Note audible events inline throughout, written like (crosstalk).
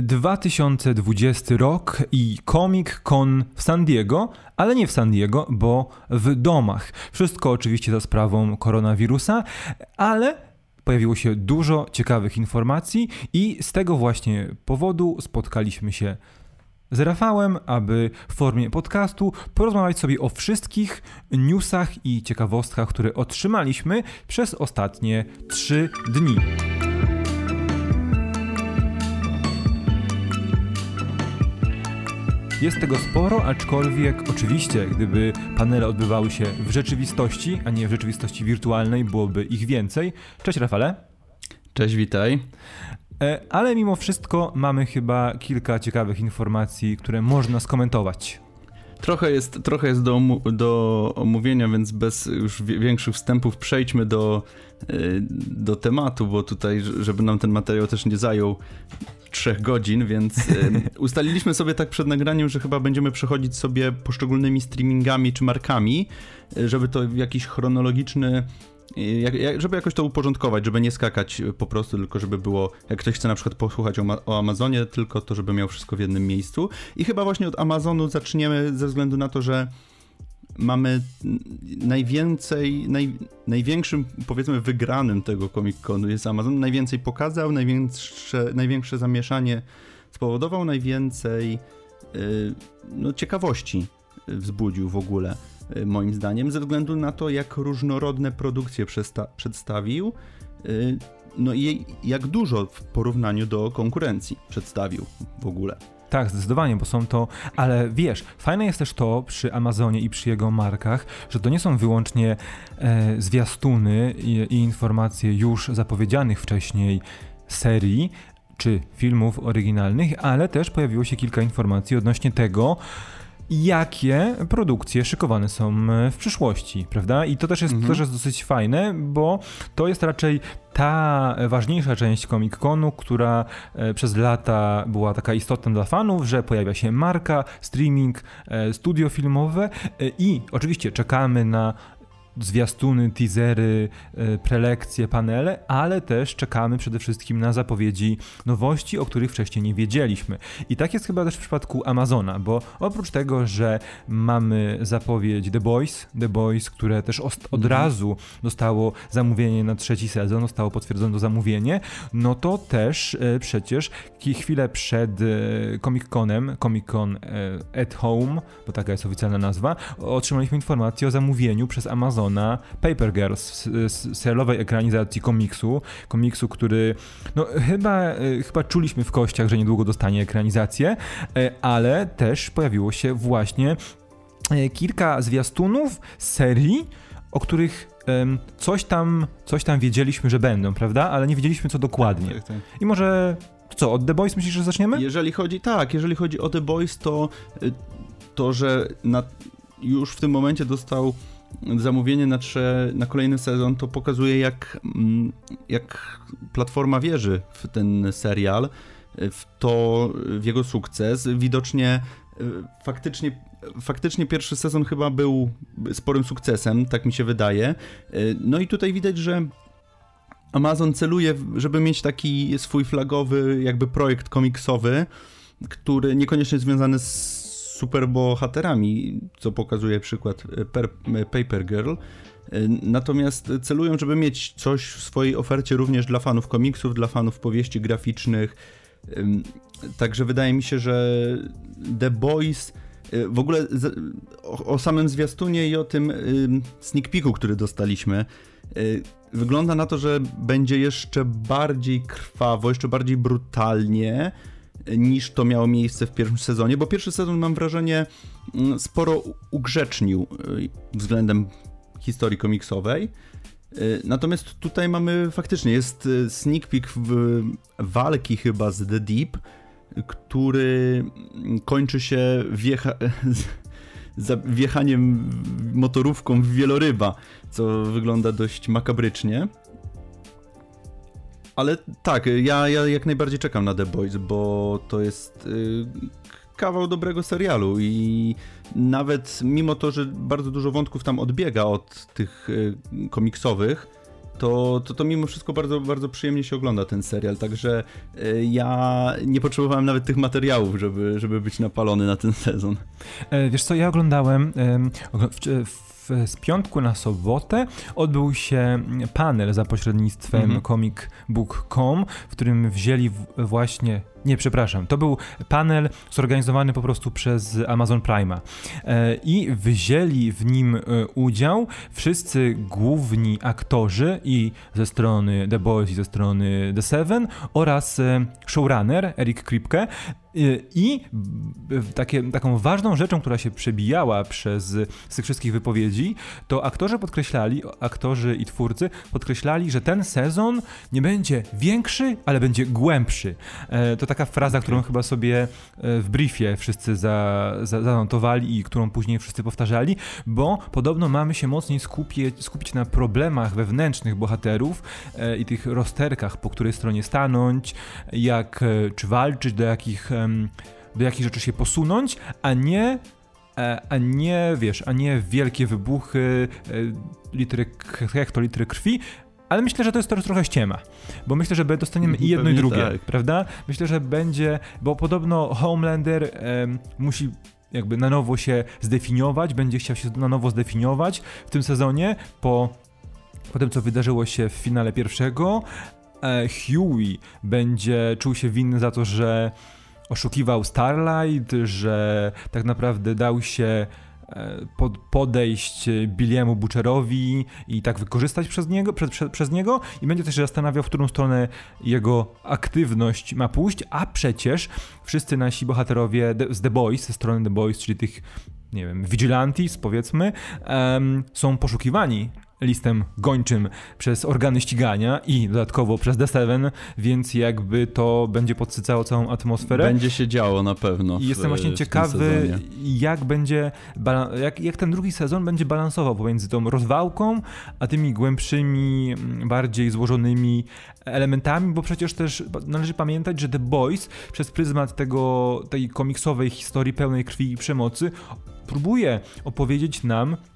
2020 rok i Comic Con w San Diego, ale nie w San Diego, bo w domach. Wszystko oczywiście za sprawą koronawirusa, ale pojawiło się dużo ciekawych informacji i z tego właśnie powodu spotkaliśmy się z Rafałem, aby w formie podcastu porozmawiać sobie o wszystkich newsach i ciekawostkach, które otrzymaliśmy przez ostatnie trzy dni. Jest tego sporo, aczkolwiek oczywiście, gdyby panele odbywały się w rzeczywistości, a nie w rzeczywistości wirtualnej, byłoby ich więcej. Cześć Rafale. Cześć, witaj. E, ale mimo wszystko mamy chyba kilka ciekawych informacji, które można skomentować. Trochę jest, trochę jest do, do omówienia, więc bez już większych wstępów przejdźmy do, e, do tematu, bo tutaj, żeby nam ten materiał też nie zajął trzech godzin, więc e, (laughs) ustaliliśmy sobie tak przed nagraniem, że chyba będziemy przechodzić sobie poszczególnymi streamingami czy markami, żeby to w jakiś chronologiczny jak, żeby jakoś to uporządkować, żeby nie skakać po prostu, tylko żeby było, jak ktoś chce na przykład posłuchać o, o, Amazonie, tylko to, żeby miał wszystko w jednym miejscu. I chyba właśnie od Amazonu zaczniemy ze względu na to, że mamy najwięcej, naj, największym, powiedzmy, wygranym tego Comic-Conu jest Amazon. Najwięcej pokazał, największe, największe zamieszanie spowodował, najwięcej yy, no, ciekawości wzbudził w ogóle. Y, moim zdaniem, ze względu na to, jak różnorodne produkcje przedstawił, y, no i jak dużo w porównaniu do konkurencji przedstawił w ogóle. Tak, zdecydowanie, bo są to, ale wiesz, fajne jest też to przy Amazonie i przy jego markach, że to nie są wyłącznie e, zwiastuny i, i informacje już zapowiedzianych wcześniej serii czy filmów oryginalnych, ale też pojawiło się kilka informacji odnośnie tego, jakie produkcje szykowane są e, w przyszłości, prawda? I to też jest, mhm. to też jest dosyć fajne, bo to jest raczej ta ważniejsza część Comic-Conu, która e, przez lata była taka istotna dla fanów, że pojawia się marka, streaming, e, studio filmowe i oczywiście czekamy na zwiastuny, teasery, e, prelekcje, panele, ale też czekamy przede wszystkim na zapowiedzi nowości, o których wcześniej nie wiedzieliśmy. I tak jest chyba też w przypadku Amazona, bo oprócz tego, że mamy zapowiedź The Boys, The Boys, które też od mhm. razu dostało zamówienie na trzeci sezon, zostało potwierdzone to zamówienie, no to też e, przecież chwilę przed e, Comic-Conem, Comic-Con at Home, bo taka jest oficjalna nazwa, otrzymaliśmy informację o zamówieniu przez Amazon na Paper Girls, serialowej ekranizacji komiksu, komiksu, który no chyba, e, chyba czuliśmy w kościach, że niedługo dostanie ekranizację, e, ale też pojawiło się właśnie e, kilka zwiastunów serii, o których coś tam, coś tam wiedzieliśmy, że będą, prawda? Ale nie wiedzieliśmy co dokładnie. Tak, tak. I może co, od The Boys myślisz, że zaczniemy? Jeżeli chodzi, tak, jeżeli chodzi o The Boys, to to, że na, już w tym momencie dostał zamówienie na, trze, na kolejny sezon to pokazuje, jak, mm, jak platforma wierzy w ten serial, w to, w jego sukces. Widocznie y, faktycznie, faktycznie pierwszy sezon chyba był sporym sukcesem, tak mi się wydaje. Y, no i tutaj widać, że Amazon celuje, żeby mieć taki swój flagowy jakby projekt komiksowy, który niekoniecznie związany z superbohaterami, co pokazuje przykład e, per, e, Paper Girl. E, natomiast celują, żeby mieć coś w swojej ofercie również dla fanów komiksów, dla fanów powieści graficznych. Także wydaje mi się, że The Boys w ogóle o, o samym zwiastunie i o tym sneak peeku, który dostaliśmy, wygląda na to, że będzie jeszcze bardziej krwawo, jeszcze bardziej brutalnie niż to miało miejsce w pierwszym sezonie, bo pierwszy sezon mam wrażenie mm, sporo ugrzecznił y, względem historii komiksowej. Y, natomiast tutaj mamy faktycznie, jest y, sneak peek w walki chyba z The Deep, który kończy się wjecha (laughs) wjechaniem motorówką w wieloryba, co wygląda dość makabrycznie. Ale tak, ja, ja jak najbardziej czekam na The Boys, bo to jest y, kawał dobrego serialu i nawet mimo to, że bardzo dużo wątków tam odbiega od tych y, komiksowych, to, to, to mimo wszystko bardzo, bardzo przyjemnie się ogląda ten serial, także e, ja nie potrzebowałem nawet tych materiałów, żeby, żeby być napalony na ten sezon. E, wiesz co, ja oglądałem w, w z piątku na sobotę odbył się panel za pośrednictwem mhm. comicbook.com, w którym wzięli właśnie nie, przepraszam. To był panel zorganizowany po prostu przez Amazon Prima. E, I wzięli w nim e, udział wszyscy główni aktorzy i ze strony The Boys i ze strony The Seven oraz e, showrunner Eric Kripke. I takie, taką ważną rzeczą, która się przebijała przez tych wszystkich wypowiedzi, to aktorzy podkreślali, aktorzy i twórcy podkreślali, że ten sezon nie będzie większy, ale będzie głębszy. To taka fraza, którą chyba sobie e, w briefie wszyscy za, za, zanotowali i którą później wszyscy powtarzali, bo podobno mamy się mocniej skupić, skupić na problemach wewnętrznych bohaterów e, i tych rozterkach, po której stronie stanąć, jak e, czy walczyć, do jakich, do jakich rzeczy się posunąć, a nie a nie, wiesz, a nie wielkie wybuchy, litry, hektolitry krwi, ale myślę, że to jest też trochę ściema, bo myślę, że dostaniemy i jedno i drugie, tak. prawda? Myślę, że będzie, bo podobno Homelander musi jakby na nowo się zdefiniować, będzie chciał się na nowo zdefiniować w tym sezonie po, po tym, co wydarzyło się w finale pierwszego. E, Huey będzie czuł się winny za to, że oszukiwał Starlight, że tak naprawdę dał się pod, podejść Billiemu Butcherowi i tak wykorzystać przez niego, przez niego i będzie też zastanawiał, w którą stronę jego aktywność ma pójść, a przecież wszyscy nasi bohaterowie z The Boys, ze strony The Boys, czyli tych nie wiem, vigilantes powiedzmy, um, są poszukiwani listem gończym przez organy ścigania i dodatkowo przez D7, więc jakby to będzie podsycało całą atmosferę. Będzie się działo na pewno. I jestem właśnie ciekawy, jak będzie, jak, jak ten drugi sezon będzie balansował pomiędzy tą rozwałką, a tymi głębszymi, bardziej złożonymi elementami, bo przecież też należy pamiętać, że The Boys przez pryzmat tego, tej komiksowej historii pełnej krwi i przemocy próbuje opowiedzieć nam Mm,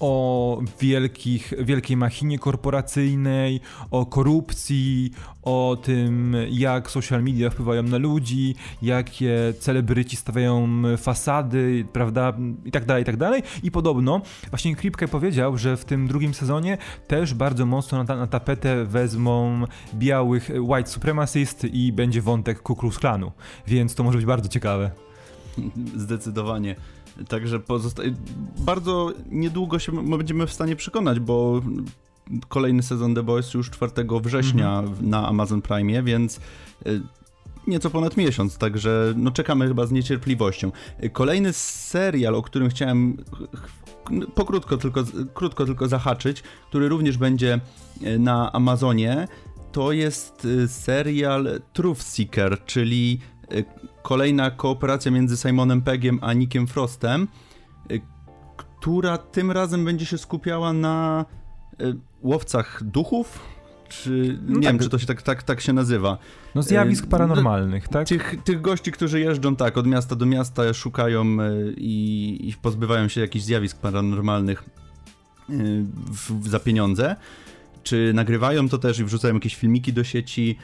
o wielkich, wielkiej machinie korporacyjnej, o korupcji, o tym, jak social media wpływają na ludzi, jakie celebryci stawiają fasady, prawda, i tak dalej, i tak dalej. I podobno właśnie Kripke powiedział, że w tym drugim sezonie też bardzo mocno na, na tapetę wezmą białych white supremacist i będzie wątek Ku Klux Klanu, więc to może być bardzo ciekawe. Zdecydowanie. Także pozostaje. Bardzo niedługo się będziemy w stanie przekonać, bo kolejny sezon The Boys już 4 września mhm. na Amazon Prime, więc y, nieco ponad miesiąc, także no czekamy chyba z niecierpliwością. Kolejny serial, o którym chciałem pokrótko tylko, krótko tylko zahaczyć, który również będzie y, na Amazonie, to jest y, serial Truth Seeker, czyli kolejna kooperacja między Simonem Peggiem a Nickiem Frostem, y, która tym razem będzie się skupiała na y, łowcach duchów, czy no nie tak. wiem, czy to się tak, tak, tak się nazywa. No zjawisk y, paranormalnych, tak? Tych, tych gości, którzy jeżdżą tak od miasta do miasta, szukają i, i pozbywają się jakichś zjawisk paranormalnych w, za pieniądze. Czy nagrywają to też i wrzucają jakieś filmiki do sieci.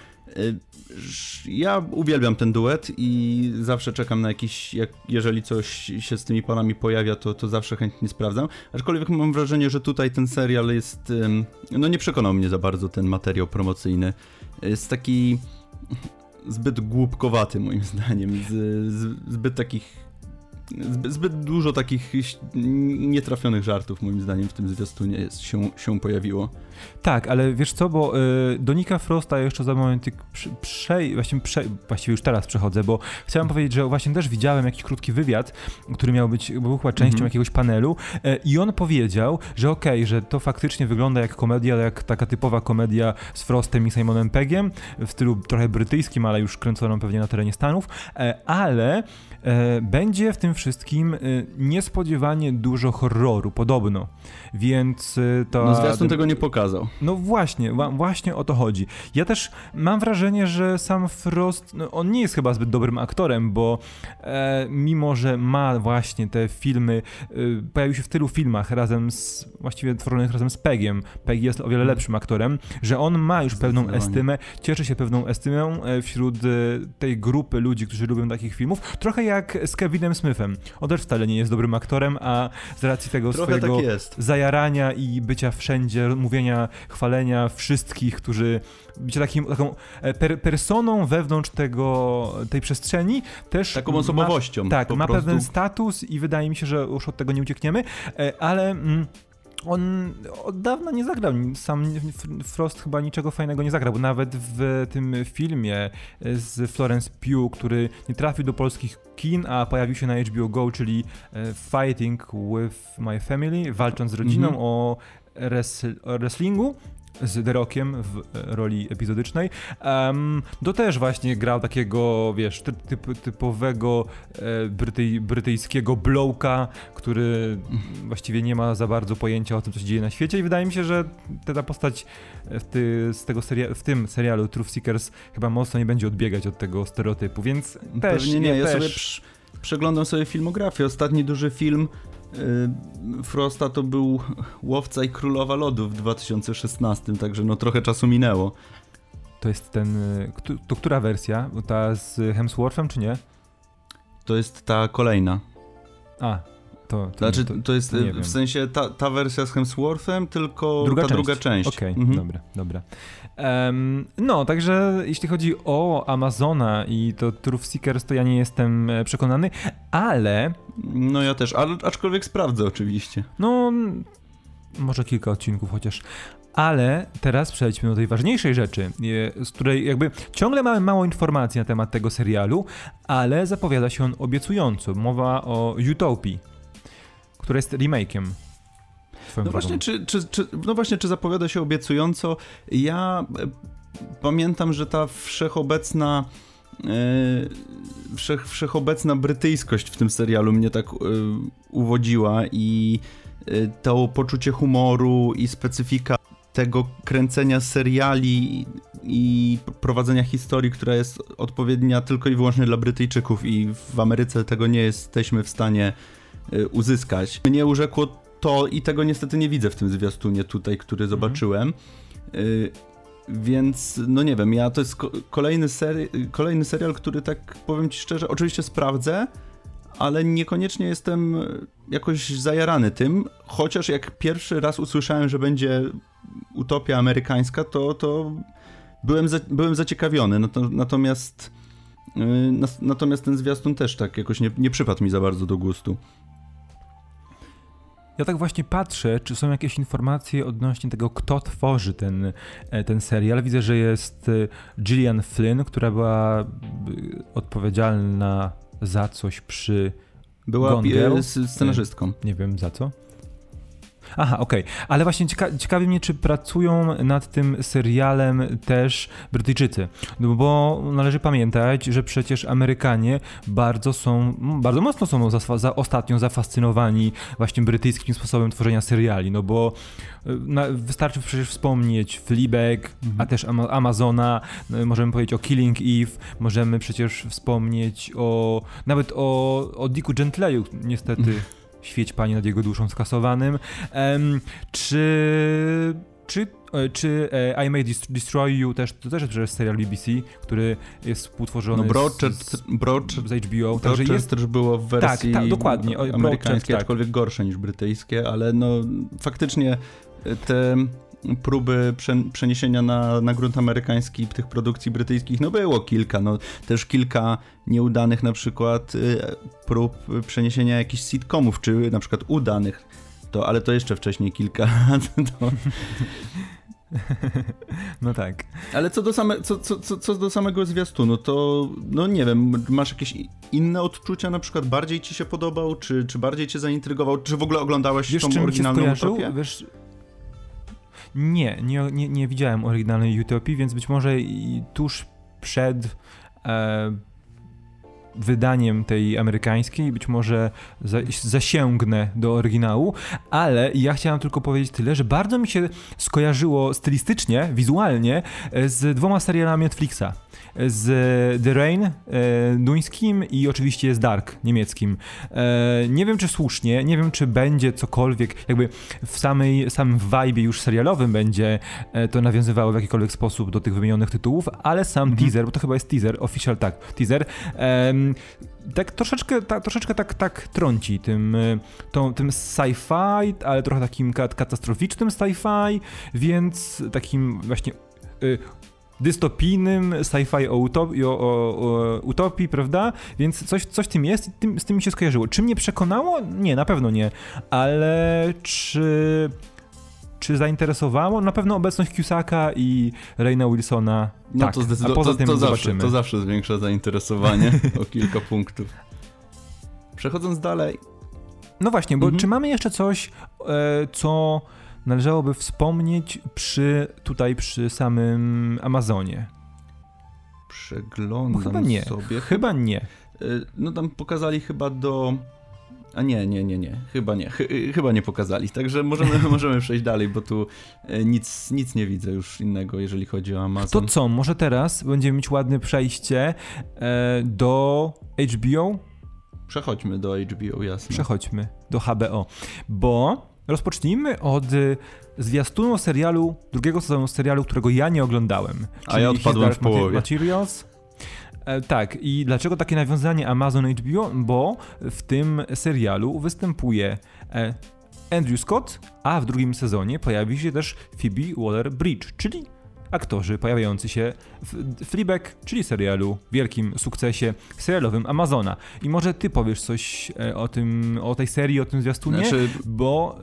Ja uwielbiam ten duet i zawsze czekam na jakiś, jak, jeżeli coś się z tymi panami pojawia, to, to zawsze chętnie sprawdzam. Aczkolwiek mam wrażenie, że tutaj ten serial jest, no nie przekonał mnie za bardzo ten materiał promocyjny. Jest taki zbyt głupkowaty moim (laughs) zdaniem, z, z, zbyt takich zbyt dużo takich nietrafionych żartów moim zdaniem w tym zwiastunie jest, się, się pojawiło. Tak, ale wiesz co, bo y, do Nika Frosta jeszcze za moment prze, właśnie, prze, właściwie już teraz przechodzę, bo chciałem powiedzieć, że właśnie też widziałem jakiś krótki wywiad, który miał być, był chyba częścią mm -hmm. jakiegoś panelu y, i on powiedział, że okej, okay, że to faktycznie wygląda jak komedia, jak taka typowa komedia z Frostem i Simonem Peggiem w stylu trochę brytyjskim, ale już kręconą pewnie na terenie Stanów, y, ale będzie w tym wszystkim y, niespodziewanie dużo horroru, podobno. Więc y, to. No zwiastun tego nie pokazał. No właśnie, właśnie o to chodzi. Ja też mam wrażenie, że sam Frost, no, on nie jest chyba zbyt dobrym aktorem, bo e, mimo, że ma właśnie te filmy, e, pojawił się w tylu filmach razem z, właściwie tworzonych razem z Pegiem. Peg jest o wiele mhm. lepszym aktorem, że on ma już pewną estymę, cieszy się pewną estymą e, wśród e, tej grupy ludzi, którzy lubią takich filmów. Trochę jak z Kevinem Smithem. On też wcale nie jest dobrym aktorem, a z racji tego Trochę swojego tak zajarania i bycia wszędzie, mówienia, chwalenia wszystkich, którzy bycie takim, taką e, per, personą wewnątrz tego, tej przestrzeni, też... Taką osobowością. Ma, tak, ma prostu. pewien status i wydaje mi się, że już od tego nie uciekniemy, e, ale... Mm, on od dawna nie zagrał. Sam Frost chyba niczego fajnego nie zagrał, bo nawet w tym filmie z Florence Pugh, który nie trafił do polskich kin, a pojawił się na HBO Go, czyli e, Fighting with My Family, walcząc z rodziną mm -hmm. o wrestlingu, z The Rockiem w e, roli epizodycznej. Um, to też właśnie grał takiego, wiesz, typ, typowego e, brytyj, brytyjskiego blowka, który właściwie nie ma za bardzo pojęcia o tym, co się dzieje na świecie i wydaje mi się, że ta postać w, ty, z tego seria, w tym serialu Truth Seekers chyba mocno nie będzie odbiegać od tego stereotypu, więc też... Pewnie nie, ja też... sobie przeglądam sobie filmografię. Ostatni duży film Frosta to był Łowca i Królowa Lodu w 2016, także no trochę czasu minęło. To jest ten, y, to która wersja? Ta z Hemsworthem czy nie? To jest ta kolejna. A, to, to, znaczy, to, to jest w sensie ta, ta wersja z Hemsworthem, tylko druga ta część. druga część. Okej, okay, mhm. dobra, dobra. No, także jeśli chodzi o Amazona i to Truth Seekers, to ja nie jestem e, przekonany, ale... No ja też, aczkolwiek sprawdzę oczywiście. No, może kilka odcinków chociaż. Ale teraz przejdźmy do tej ważniejszej rzeczy, z której jakby ciągle mamy mało informacji na temat tego serialu, ale zapowiada się on obiecująco. Mowa o Utopii, która jest remake'iem no właśnie, czy, czy, czy, no właśnie, czy zapowiada się obiecująco? Ja e, pamiętam, że ta wszechobecna e, wszech, wszechobecna brytyjskość w tym serialu mnie tak e, uwodziła i to poczucie humoru i specyfika tego kręcenia seriali i prowadzenia historii, która jest odpowiednia tylko i wyłącznie dla Brytyjczyków i w Ameryce tego nie jesteśmy w stanie uzyskać. Mnie urzekło to i tego niestety nie widzę w tym zwiastunie tutaj, który mhm. zobaczyłem. Y, więc, no nie wiem, ja to jest kolejny, seri kolejny serial, który tak powiem ci szczerze, oczywiście sprawdzę, ale niekoniecznie jestem jakoś zajarany tym, chociaż jak pierwszy raz usłyszałem, że będzie utopia amerykańska, to, to byłem, za, byłem zaciekawiony. Natomiast, y, natomiast ten zwiastun też tak jakoś nie, nie przypadł mi za bardzo do gustu. Ja tak właśnie patrzę, czy są jakieś informacje odnośnie tego, kto tworzy ten, e, ten serial. Widzę, że jest e, Gillian Flynn, która była e, odpowiedzialna za coś przy Była Gone Girl. scenarzystką. Nie wiem za co. Aha, okej. Okay. Ale właśnie cieka ciekawi mnie, czy pracują nad tym serialem też Brytyjczycy. No bo należy pamiętać, że przecież Amerykanie bardzo są, bardzo mocno są za, za ostatnio zafascynowani właśnie brytyjskim sposobem tworzenia seriali. No bo e, na, wystarczy przecież wspomnieć Fleabag, mhm. a też Amazona, no, możemy powiedzieć o Killing Eve, możemy przecież wspomnieć o nawet o, o Dicku Gentleyu, niestety. Mhm (laughs) świeć pani nad jego duszą skasowanym. Um, czy czy, e, czy e, I May Destroy You też, to też jest serial BBC, który jest współtworzony no Broadchester, z, Broad, z HBO. Także jest też było w wersji tak, tak, dokładnie. amerykańskiej, tak. aczkolwiek gorsze niż brytyjskie, ale no faktycznie te próby przeniesienia na, na grunt amerykański tych produkcji brytyjskich, no było kilka, no też kilka nieudanych na przykład y, prób przeniesienia jakichś sitcomów, czy na przykład udanych, to, ale to jeszcze wcześniej kilka (laughs) lat. To... (laughs) No tak. Ale co do, same, co, co, co, co do samego zwiastunu, to no nie wiem, masz jakieś inne odczucia, na przykład bardziej ci się podobał, czy, czy bardziej cię zaintrygował, czy w ogóle oglądałeś Wiesz, tą oryginalną utopię? Wiesz, nie, nie, nie, nie widziałem oryginalnej Utopii, więc być może tuż przed e, wydaniem tej amerykańskiej, być może za, zasięgnę do oryginału, ale ja chciałem tylko powiedzieć tyle, że bardzo mi się skojarzyło stylistycznie, wizualnie z dwoma serialami Netflixa z The Rain e, duńskim i oczywiście z Dark niemieckim. E, nie wiem, czy słusznie, nie wiem, czy będzie cokolwiek, jakby w samej, samym vibe już serialowym będzie e, to nawiązywało w jakikolwiek sposób do tych wymienionych tytułów, ale sam mhm. teaser, bo to chyba jest teaser, official tak, teaser, tak troszeczkę, ta, troszeczkę tak, tak trąci tym, tą, tym sci-fi, ale trochę takim katastroficznym sci-fi, więc takim właśnie y, dystopijnym sci-fi o, utopii, o, o, o, utopii, prawda? Więc coś, coś tym jest i tym, z tym mi się skojarzyło. Czy mnie przekonało? Nie, na pewno nie. Ale czy czy zainteresowało? Na pewno obecność Cusaka i Reina Wilsona. No tak, to zdecydowanie. To, to, zawsze, to zawsze zwiększa zainteresowanie o kilka punktów. Przechodząc dalej. No właśnie, bo mhm. czy mamy jeszcze coś, e, co należałoby wspomnieć przy, tutaj przy samym Amazonie? Przeglądam chyba nie. sobie. Chyba nie. Y, no tam pokazali chyba do... A nie, nie, nie, nie. Chyba nie. Chy chyba nie pokazali. Także możemy, (laughs) możemy przejść dalej, bo tu y, nic, nic nie widzę już innego, jeżeli chodzi o Amazon. To co, może teraz będziemy mieć ładne przejście e, do HBO? Przechodźmy do HBO, jasne. Przechodźmy do HBO, bo Rozpocznijmy od y, zwiastunu serialu, drugiego sezonu serialu, którego ja nie oglądałem. A ja odpadłem w połowie. Materials. E, tak, i dlaczego takie nawiązanie Amazon HBO? Bo w tym serialu występuje e, Andrew Scott, a w drugim sezonie pojawi się też Phoebe Waller-Bridge, czyli aktorzy pojawiający się w Fleabag, czyli serialu, wielkim sukcesie serialowym Amazona. I może ty powiesz coś e, o tym, o tej serii, o tym zwiastunie, znaczy... bo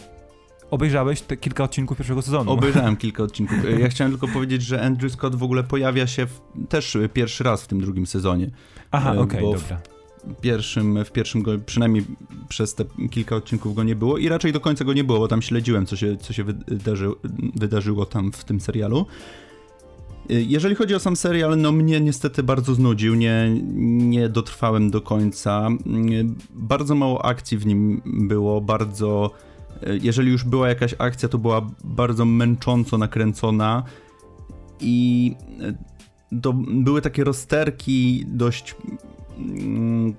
obejrzałeś te kilka odcinków pierwszego sezonu. Obejrzałem kilka (laughs) odcinków. Ja chciałem tylko powiedzieć, że Andrew Scott w ogóle pojawia się w, też pierwszy raz w tym drugim sezonie. Aha, e, okej, okay, dobra. Pierwszym, w pierwszym go, przynajmniej przez te kilka odcinków go nie było i raczej do końca go nie było, bo tam śledziłem, co się, co się wydarzy, wydarzyło tam w tym serialu. E, jeżeli chodzi o sam serial, no mnie niestety bardzo znudził, nie, nie dotrwałem do końca. E, bardzo mało akcji w nim było, bardzo jeżeli już była jakaś akcja, to była bardzo męcząco nakręcona i e, to były takie rozterki dość, mm,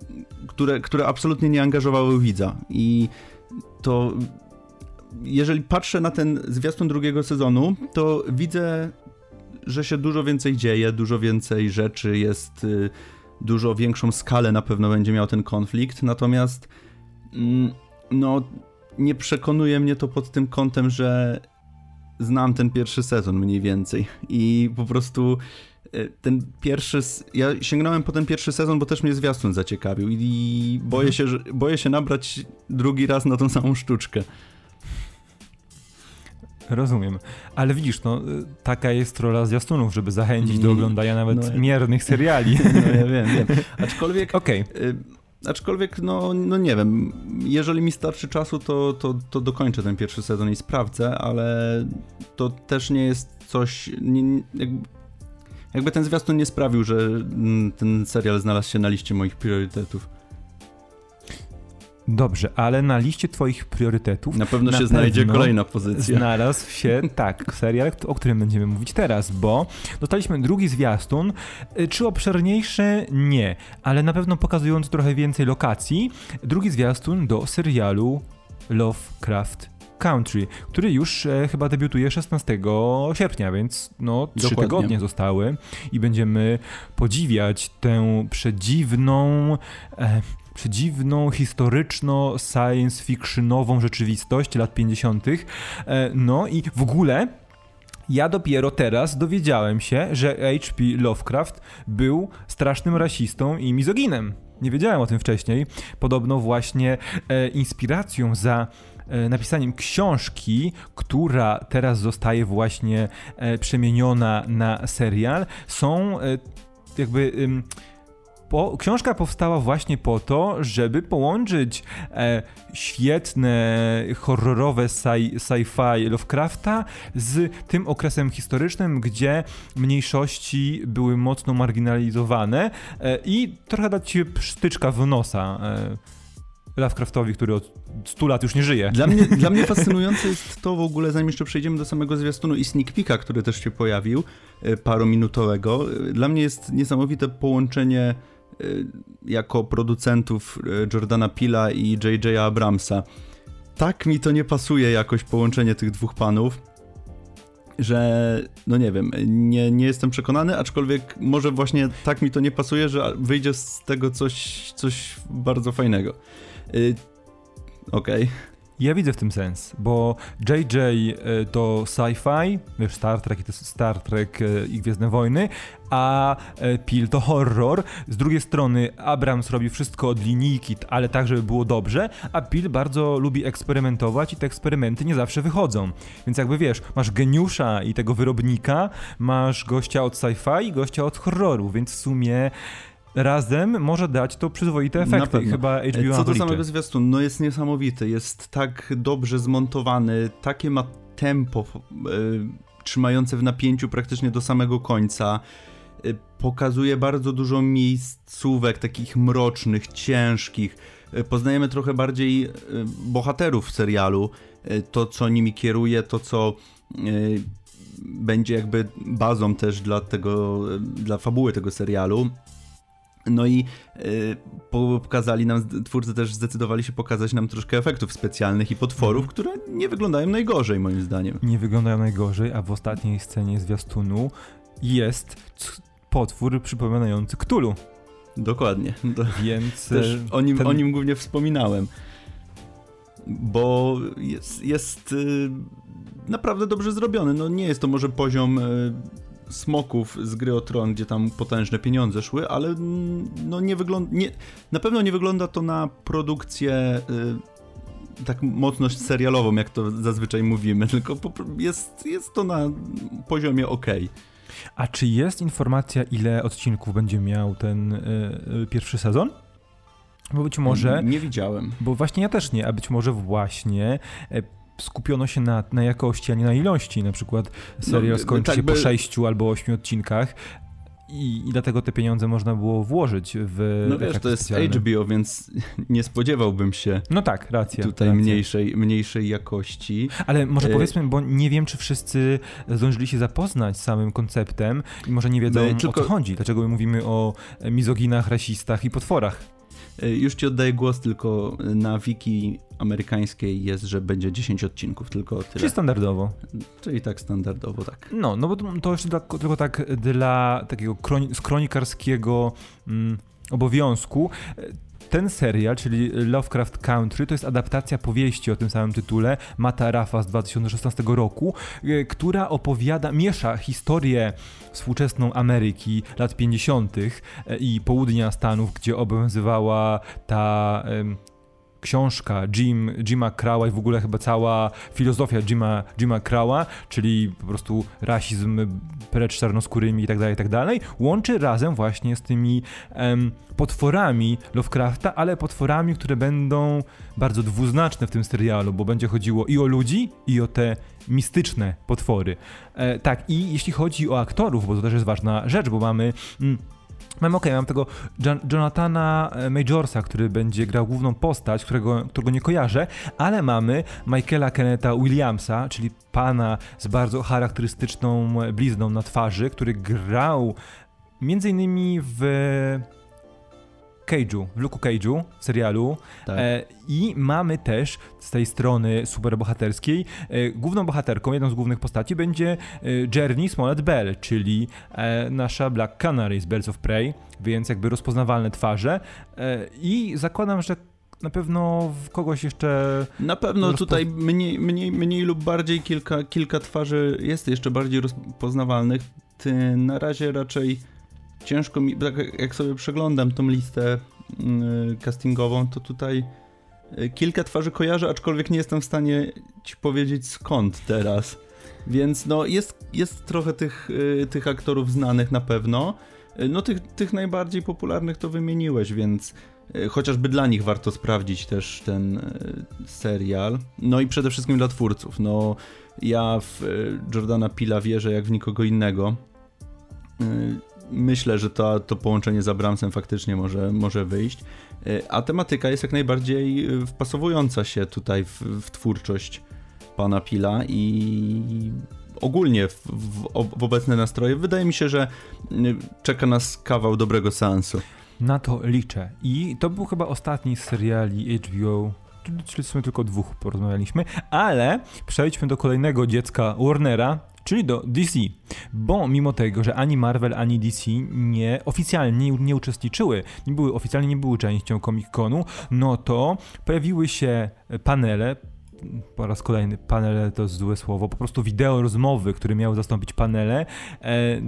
które, które absolutnie nie angażowały widza. I to jeżeli patrzę na ten zwiastun drugiego sezonu, to widzę, że się dużo więcej dzieje, dużo więcej rzeczy jest, y, dużo większą skalę na pewno będzie miał ten konflikt, natomiast mm, no nie przekonuje mnie to pod tym kątem, że znam ten pierwszy sezon mniej więcej i po prostu e, ten pierwszy, ja sięgnąłem po ten pierwszy sezon, bo też mnie zwiastun zaciekawił i boję się, że, boję się nabrać drugi raz na tą samą sztuczkę. Rozumiem. Ale widzisz, no, taka jest rola zwiastunów, żeby zachęcić do mm, oglądania nawet no, miernych seriali. (laughs) No ja wiem, wiem. (laughs) Aczkolwiek okay. Aczkolwiek, no, no nie wiem, jeżeli mi starczy czasu, to, to, to dokończę ten pierwszy sezon i sprawdzę, ale to też nie jest coś. Nie, jakby, jakby ten zwiastun nie sprawił, że mm, ten serial znalazł się na liście moich priorytetów. Dobrze, ale na liście twoich priorytetów na pewno na się znajdzie kolejna pozycja. Znalazł się, (laughs) tak, serial, o którym będziemy mówić teraz, bo dostaliśmy drugi zwiastun. Y, czy obszerniejszy? Nie, ale na pewno pokazujący trochę więcej lokacji. Drugi zwiastun do serialu Lovecraft Country, który już e, chyba debiutuje 16 sierpnia, więc no trzy Dokładnie. tygodnie zostały i będziemy podziwiać tę przedziwną e, przedziwną, historyczno, science fictionową rzeczywistość lat 50. E, no i w ogóle ja dopiero teraz dowiedziałem się, że H.P. Lovecraft był strasznym rasistą i mizoginem. Nie wiedziałem o tym wcześniej. Podobno właśnie e, inspiracją za e, napisaniem książki, która teraz zostaje właśnie e, przemieniona na serial, są e, jakby po, książka powstała właśnie po to, żeby połączyć e, świetne, horrorowe sci-fi Lovecrafta z tym okresem historycznym, gdzie mniejszości były mocno marginalizowane e, i trochę dać ci sztyczka w nosa. E, Lovecraftowi, który od 100 lat już nie żyje. Dla mnie, dla mnie (laughs) fascynujące jest to w ogóle, zanim jeszcze przejdziemy do samego zwiastunu i sneak peeka, który też się pojawił, e, parominutowego. Dla mnie jest niesamowite połączenie e, jako producentów e, Jordana Pila i J.J. Abramsa. Tak mi to nie pasuje jakoś połączenie tych dwóch panów, że no nie wiem, nie, nie jestem przekonany, aczkolwiek może właśnie tak mi to nie pasuje, że wyjdzie z tego coś, coś bardzo fajnego. Y, okej. Okay. Ja widzę w tym sens, bo JJ y, to sci-fi, wiesz, Star Trek to Star Trek y, i Gwiezdne Wojny, a Pil to horror. Z drugiej strony Abrams robi wszystko od linijki, ale tak, żeby było dobrze, a Pil bardzo lubi eksperymentować i te eksperymenty nie zawsze wychodzą. Więc jakby wiesz, masz geniusza i tego wyrobnika, masz gościa od sci-fi i gościa od horroru, więc w sumie razem może dać to przyzwoite efekty. Chyba HBO Co do samego zwiastunu, no jest niesamowity, jest tak dobrze zmontowany, takie ma tempo y, trzymające w napięciu praktycznie do samego końca. Y, pokazuje bardzo dużo miejscówek takich mrocznych, ciężkich. Y, poznajemy trochę bardziej bohaterów w serialu, to co nimi kieruje, to co będzie jakby bazą też dla tego, dla fabuły tego serialu. No i y, pokazali nam, twórcy też zdecydowali się pokazać nam troszkę efektów specjalnych i potworów, mhm. które nie wyglądają najgorzej moim zdaniem. Nie wyglądają najgorzej, a w ostatniej scenie zwiastunu jest potwór przypominający Ktulu. Dokładnie. Więc też e, o nim, ten... o nim głównie wspominałem. Bo jest, jest y, naprawdę dobrze zrobiony. No nie jest to może poziom y, smoków z gry o Tron, gdzie tam potężne pieniądze szły, ale mm, no nie wygląda, nie, na pewno nie wygląda to na produkcję y, tak mocno serialową, jak to zazwyczaj mówimy, (laughs) tylko jest, jest to na poziomie ok. A czy jest informacja, ile odcinków będzie miał ten y, y, pierwszy sezon? Bo być może. Nie widziałem. Bo właśnie ja też nie, a być może właśnie e, skupiono się na, na jakości, a nie na ilości. Na przykład serial no, skończy tak się by... po sześciu albo ośmiu odcinkach. I, I, dlatego te pieniądze można było włożyć w. No wiesz, to jest. HBO, więc nie spodziewałbym się. No tak, racja. Tutaj racja. Mniejszej, mniejszej jakości. Ale może e... powiedzmy, bo nie wiem, czy wszyscy zdążyli się zapoznać z samym konceptem i może nie wiedzą tylko... o co chodzi. Dlaczego my mówimy o mizoginach, rasistach i potworach. E, już ci oddaję głos, tylko na wiki amerykańskiej jest, że będzie 10 odcinków, tylko tyle. Czyli standardowo. Czyli tak standardowo, tak. No, no bo to jeszcze dla, tylko tak dla takiego kroni, kronikarskiego mm, obowiązku ten serial, czyli Lovecraft Country, to jest adaptacja powieści o tym samym tytule Mata Rafa z 2016 roku, e, która opowiada, miesza historię współczesną Ameryki lat 50. E, i południa Stanów, gdzie obowiązywała ta książka Jim, Jima Crowa i w ogóle chyba cała filozofia Jima, Jima czyli po prostu rasizm precz czarnoskórymi i tak dalej, i tak dalej, łączy razem właśnie z tymi em, potworami Lovecrafta, ale potworami, które będą bardzo dwuznaczne w tym serialu, bo będzie chodziło i o ludzi, i o te mistyczne potwory. E, tak, i jeśli chodzi o aktorów, bo to też jest ważna rzecz, bo mamy... Mm, Mam ok, mam tego Jonathana e, Majorsa, który będzie grał główną postać, którego, którego nie kojarzę, ale mamy Michaela Kenneta Williamsa, czyli pana z bardzo charakterystyczną blizną na twarzy, który grał między innymi w Cage'u, w Luke'u Cage'u, serialu. Tak. E, I mamy też z tej strony superbohaterskiej, e, główną bohaterką, jedną z głównych postaci będzie e, Journey Smollett Bell, czyli e, nasza Black Canary z Birds of Prey, więc jakby rozpoznawalne twarze. E, I zakładam, że na pewno w kogoś jeszcze. Na pewno rozpo... tutaj mniej, mniej, mniej lub bardziej kilka, kilka twarzy jest jeszcze bardziej rozpoznawalnych. Ty na razie raczej ciężko mi, tak jak sobie przeglądam tą listę yy, castingową, to tutaj yy, kilka twarzy kojarzę, aczkolwiek nie jestem w stanie ci powiedzieć skąd teraz. Więc no jest, jest trochę tych, yy, tych aktorów znanych na pewno. No tych, tych najbardziej popularnych to wymieniłeś, więc chociażby dla nich warto sprawdzić też ten serial. No i przede wszystkim dla twórców. No ja w Jordana Pila wierzę jak w nikogo innego myślę, że to, to połączenie z Abramsem faktycznie może, może wyjść. E, a tematyka jest jak najbardziej e, wpasowująca się tutaj w, w twórczość pana Pila i ogólnie w, w, w, obecne nastroje. Wydaje mi się, że czeka nas kawał dobrego seansu. Na to liczę. I to był chyba ostatni z seriali HBO czyli w sumie tylko dwóch porozmawialiśmy, ale przejdźmy do kolejnego dziecka Warnera, czyli do DC. Bo mimo tego, że ani Marvel, ani DC nie oficjalnie nie uczestniczyły, nie były oficjalnie nie były częścią Comic-Conu, no to pojawiły się panele, po raz kolejny panele to złe słowo, po prostu wideo rozmowy, które miały zastąpić panele e,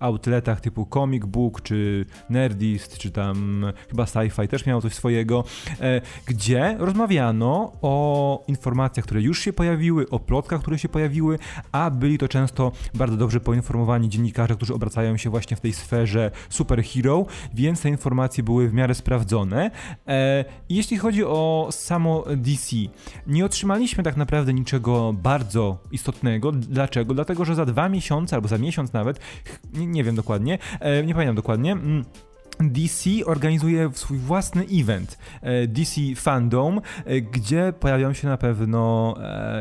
outletach typu Comic Book, czy Nerdist, czy tam chyba Sci-Fi też miało coś swojego, e, gdzie rozmawiano o informacjach, które już się pojawiły, o plotkach, które się pojawiły, a byli to często bardzo dobrze poinformowani dziennikarze, którzy obracają się właśnie w tej sferze superhero, więc te informacje były w miarę sprawdzone. E, jeśli chodzi o samo DC, nie otrzymaliśmy tak naprawdę niczego bardzo istotnego. Dlaczego? Dlatego, że za dwa miesiące albo za miesiąc nawet nie, wiem dokładnie, e, nie pamiętam dokładnie. Mm, DC organizuje swój własny event, e, DC Fandom, e, gdzie pojawią się na pewno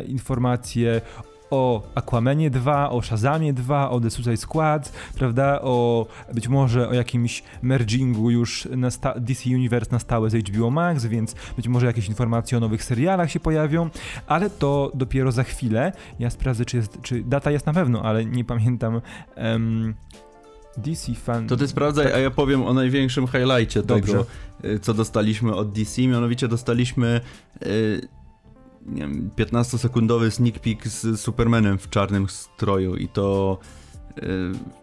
informacje o Aquamanie 2, o Shazamie 2, o The Suicide Squad, prawda, o być może o jakimś mergingu już na DC Universe na stałe z HBO Max, więc być może jakieś informacje o nowych serialach się pojawią, ale to dopiero za chwilę. Ja sprawdzę, czy, jest, czy data jest na pewno, ale nie pamiętam. Um, DC fan. To ty sprawdzaj, tak. a ja powiem o największym highlightie Dobrze. tego, y, co dostaliśmy od DC. Mianowicie dostaliśmy y, nie wiem, 15-sekundowy sneak peek z Supermanem w czarnym stroju i to y,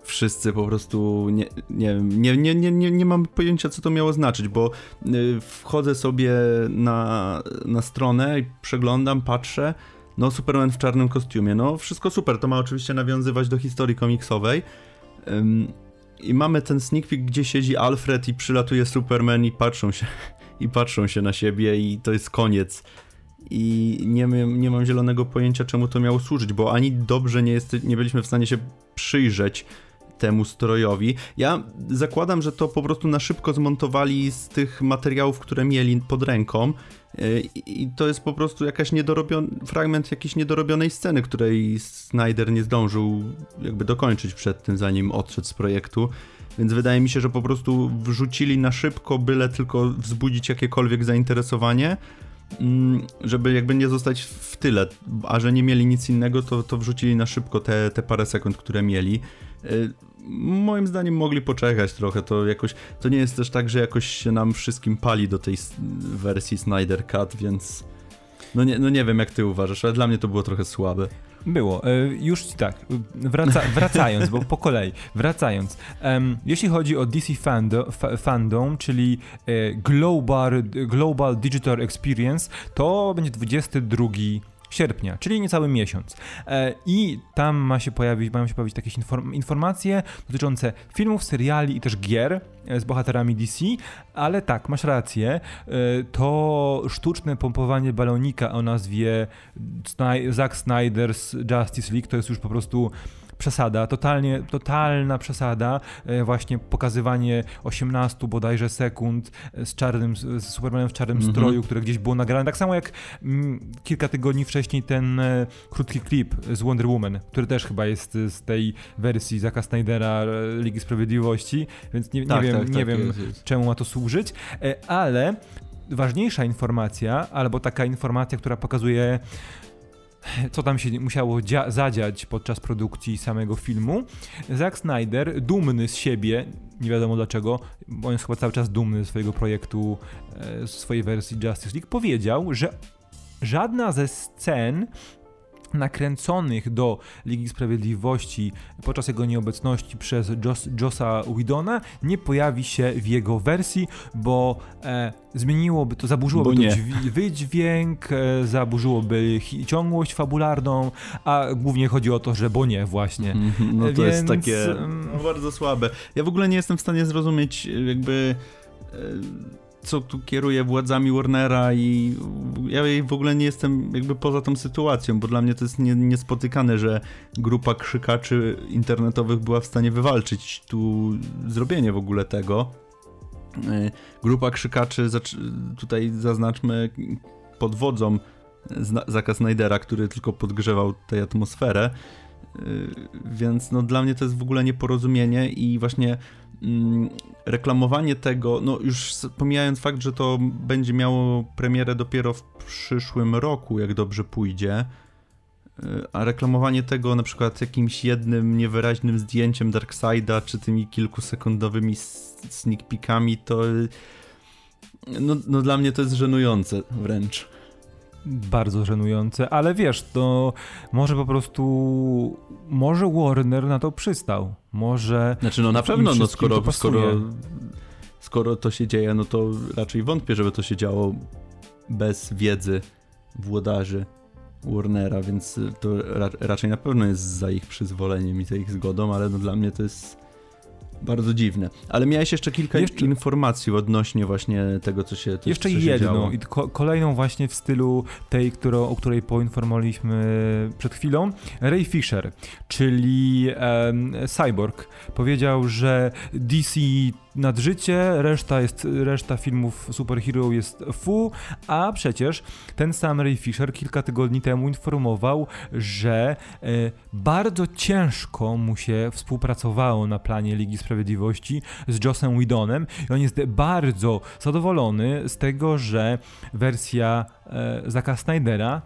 wszyscy po prostu nie, nie, nie, nie, nie, nie, nie mam pojęcia, co to miało znaczyć, bo y, wchodzę sobie na, na stronę i przeglądam, patrzę, no Superman w czarnym kostiumie, no wszystko super, to ma oczywiście nawiązywać do historii komiksowej. I mamy ten sneak peek, gdzie siedzi Alfred i przylatuje Superman i patrzą się (laughs) i patrzą się na siebie i to jest koniec i nie, nie mam zielonego pojęcia, czemu to miało służyć, bo ani dobrze nie, jest, nie byliśmy w stanie się przyjrzeć temu strojowi. Ja zakładam, że to po prostu na szybko zmontowali z tych materiałów, które mieli pod ręką. E, I to jest po prostu jakaś niedorobiony, fragment jakiejś niedorobionej sceny, której Snyder nie zdążył jakby dokończyć przed tym, zanim odszedł z projektu. Więc wydaje mi się, że po prostu wrzucili na szybko, byle tylko wzbudzić jakiekolwiek zainteresowanie. Mm, żeby jakby nie zostać w tyle, a że nie mieli nic innego, to, to wrzucili na szybko te, te parę sekund, które mieli. Y, moim zdaniem mogli poczekać trochę, to jakoś, to nie jest też tak, że jakoś się nam wszystkim pali do tej wersji Snyder Cut, więc no nie, no nie wiem jak ty uważasz, ale dla mnie to było trochę słabe. Było. E, już tak, wraca, wracając, bo po kolei, wracając. Um, jeśli chodzi o DC fandom, fandom czyli e, Global, Global Digital Experience, to będzie 22 sierpnia, czyli niecały miesiąc. E, I tam ma się pojawić, mają się pojawić takie informacje dotyczące filmów, seriali i też gier e, z bohaterami DC, ale tak, masz rację, e, to sztuczne pompowanie balonika o nazwie Zack Snyder's Justice League to jest już po prostu przesada, totalnie, totalna przesada, e, właśnie pokazywanie 18 bodajże sekund z czarnym, z Supermanem w czarnym mm -hmm. stroju, które gdzieś było nagrane, tak samo jak mm, kilka tygodni wcześniej ten e, krótki klip z Wonder Woman, który też chyba jest z tej wersji Zacka Snydera e, Ligi Sprawiedliwości, więc nie, tak, nie wiem, tak, nie tak, wiem jest, jest. czemu ma to służyć, ale ważniejsza informacja, albo taka informacja, która pokazuje co tam się musiało zadziać podczas produkcji samego filmu. Zack Snyder, dumny z siebie, nie wiadomo dlaczego, bo on jest chyba cały czas dumny ze swojego projektu, e, swojej wersji Justice League, powiedział, że żadna ze scen nakręconych do Ligi Sprawiedliwości podczas jego nieobecności przez Joss, Jossa Whedona nie pojawi się w jego wersji, bo e, zmieniłoby to, zaburzyłoby to wydźwięk, e, zaburzyłoby ciągłość fabularną, a głównie chodzi o to, że bo nie właśnie. Mm -hmm, no to Więc, jest takie no, bardzo słabe. Ja w ogóle nie jestem w stanie zrozumieć jakby e, co tu kieruje władzami Warnera i ja w ogóle nie jestem jakby poza tą sytuacją, bo dla mnie to jest nie, niespotykane, że grupa krzykaczy internetowych była w stanie wywalczyć tu zrobienie w ogóle tego. E, grupa krzykaczy, tutaj zaznaczmy, pod wodzą Zaka Snydera, który tylko podgrzewał tę atmosferę, e, więc no dla mnie to jest w ogóle nieporozumienie i właśnie reklamowanie tego, no już pomijając fakt, że to będzie miało premierę dopiero w przyszłym roku, jak dobrze pójdzie, y, a reklamowanie tego na przykład jakimś jednym niewyraźnym zdjęciem Darkseida, czy tymi kilkusekundowymi sneak peekami, to no, no dla mnie to jest żenujące wręcz bardzo żenujące, ale wiesz, to może po prostu, może Warner na to przystał, może... Znaczy no na pewno, no skoro, skoro, skoro to się dzieje, no to raczej wątpię, żeby to się działo bez wiedzy włodarzy Warnera, więc to raczej na pewno jest za ich przyzwoleniem i za ich zgodą, ale no dla mnie to jest bardzo dziwne. Ale miałeś jeszcze kilka jeszcze... informacji odnośnie właśnie tego, co się co, Jeszcze co jedną i ko kolejną właśnie w stylu tej, którą, o której poinformowaliśmy przed chwilą. Ray Fisher, czyli um, Cyborg, powiedział, że DC nad życie, reszta, jest, reszta filmów superhero jest fu, a przecież ten sam Ray Fisher kilka tygodni temu informował, że e, bardzo ciężko mu się współpracowało na planie Ligi Sprawiedliwości z Jossem Whedonem i on jest bardzo zadowolony z tego, że wersja e, Zaka Snydera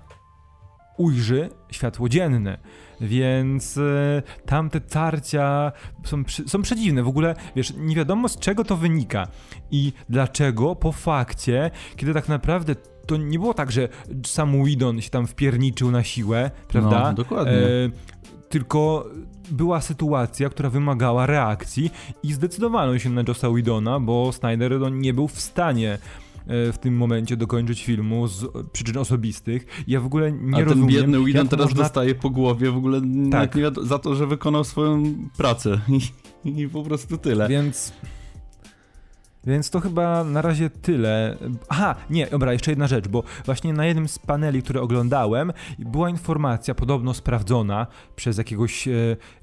ujrzy światło dzienne. Więc y, tamte tarcia są, są przedziwne. W ogóle, wiesz, nie wiadomo z czego to wynika i dlaczego po fakcie, kiedy tak naprawdę to nie było tak, że sam Widon się tam wpierniczył na siłę, prawda? No, dokładnie. E, tylko była sytuacja, która wymagała reakcji i zdecydowano się na Jossa Widona, bo Snyder no, nie był w stanie E, w tym momencie dokończyć filmu z przyczyn osobistych. Ja w ogóle nie A rozumiem. ten biedny Whedon teraz można... dostaje po głowie w ogóle tak. za to, że wykonał swoją pracę. (laughs) I, I po prostu tyle. Więc... Więc to chyba na razie tyle. Aha, nie, dobra, jeszcze jedna rzecz, bo właśnie na jednym z paneli, które oglądałem, była informacja podobno sprawdzona przez jakiegoś e,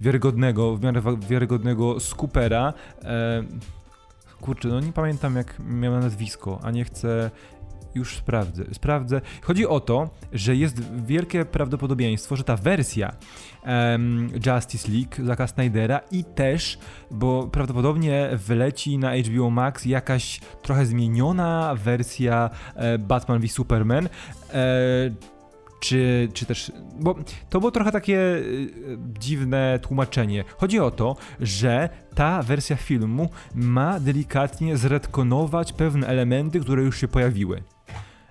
wiarygodnego, w miarę wiarygodnego skupera. E, kurczę, no nie pamiętam jak miałem nazwisko, a nie chcę już sprawdzę. Sprawdzę. Chodzi o to, że jest wielkie prawdopodobieństwo, że ta wersja um, Justice League Zaka Snydera i też, bo prawdopodobnie wyleci na HBO Max jakaś trochę zmieniona wersja e, Batman v Superman. E, czy, czy też. Bo to było trochę takie y, dziwne tłumaczenie. Chodzi o to, że ta wersja filmu ma delikatnie zretkonować pewne elementy, które już się pojawiły.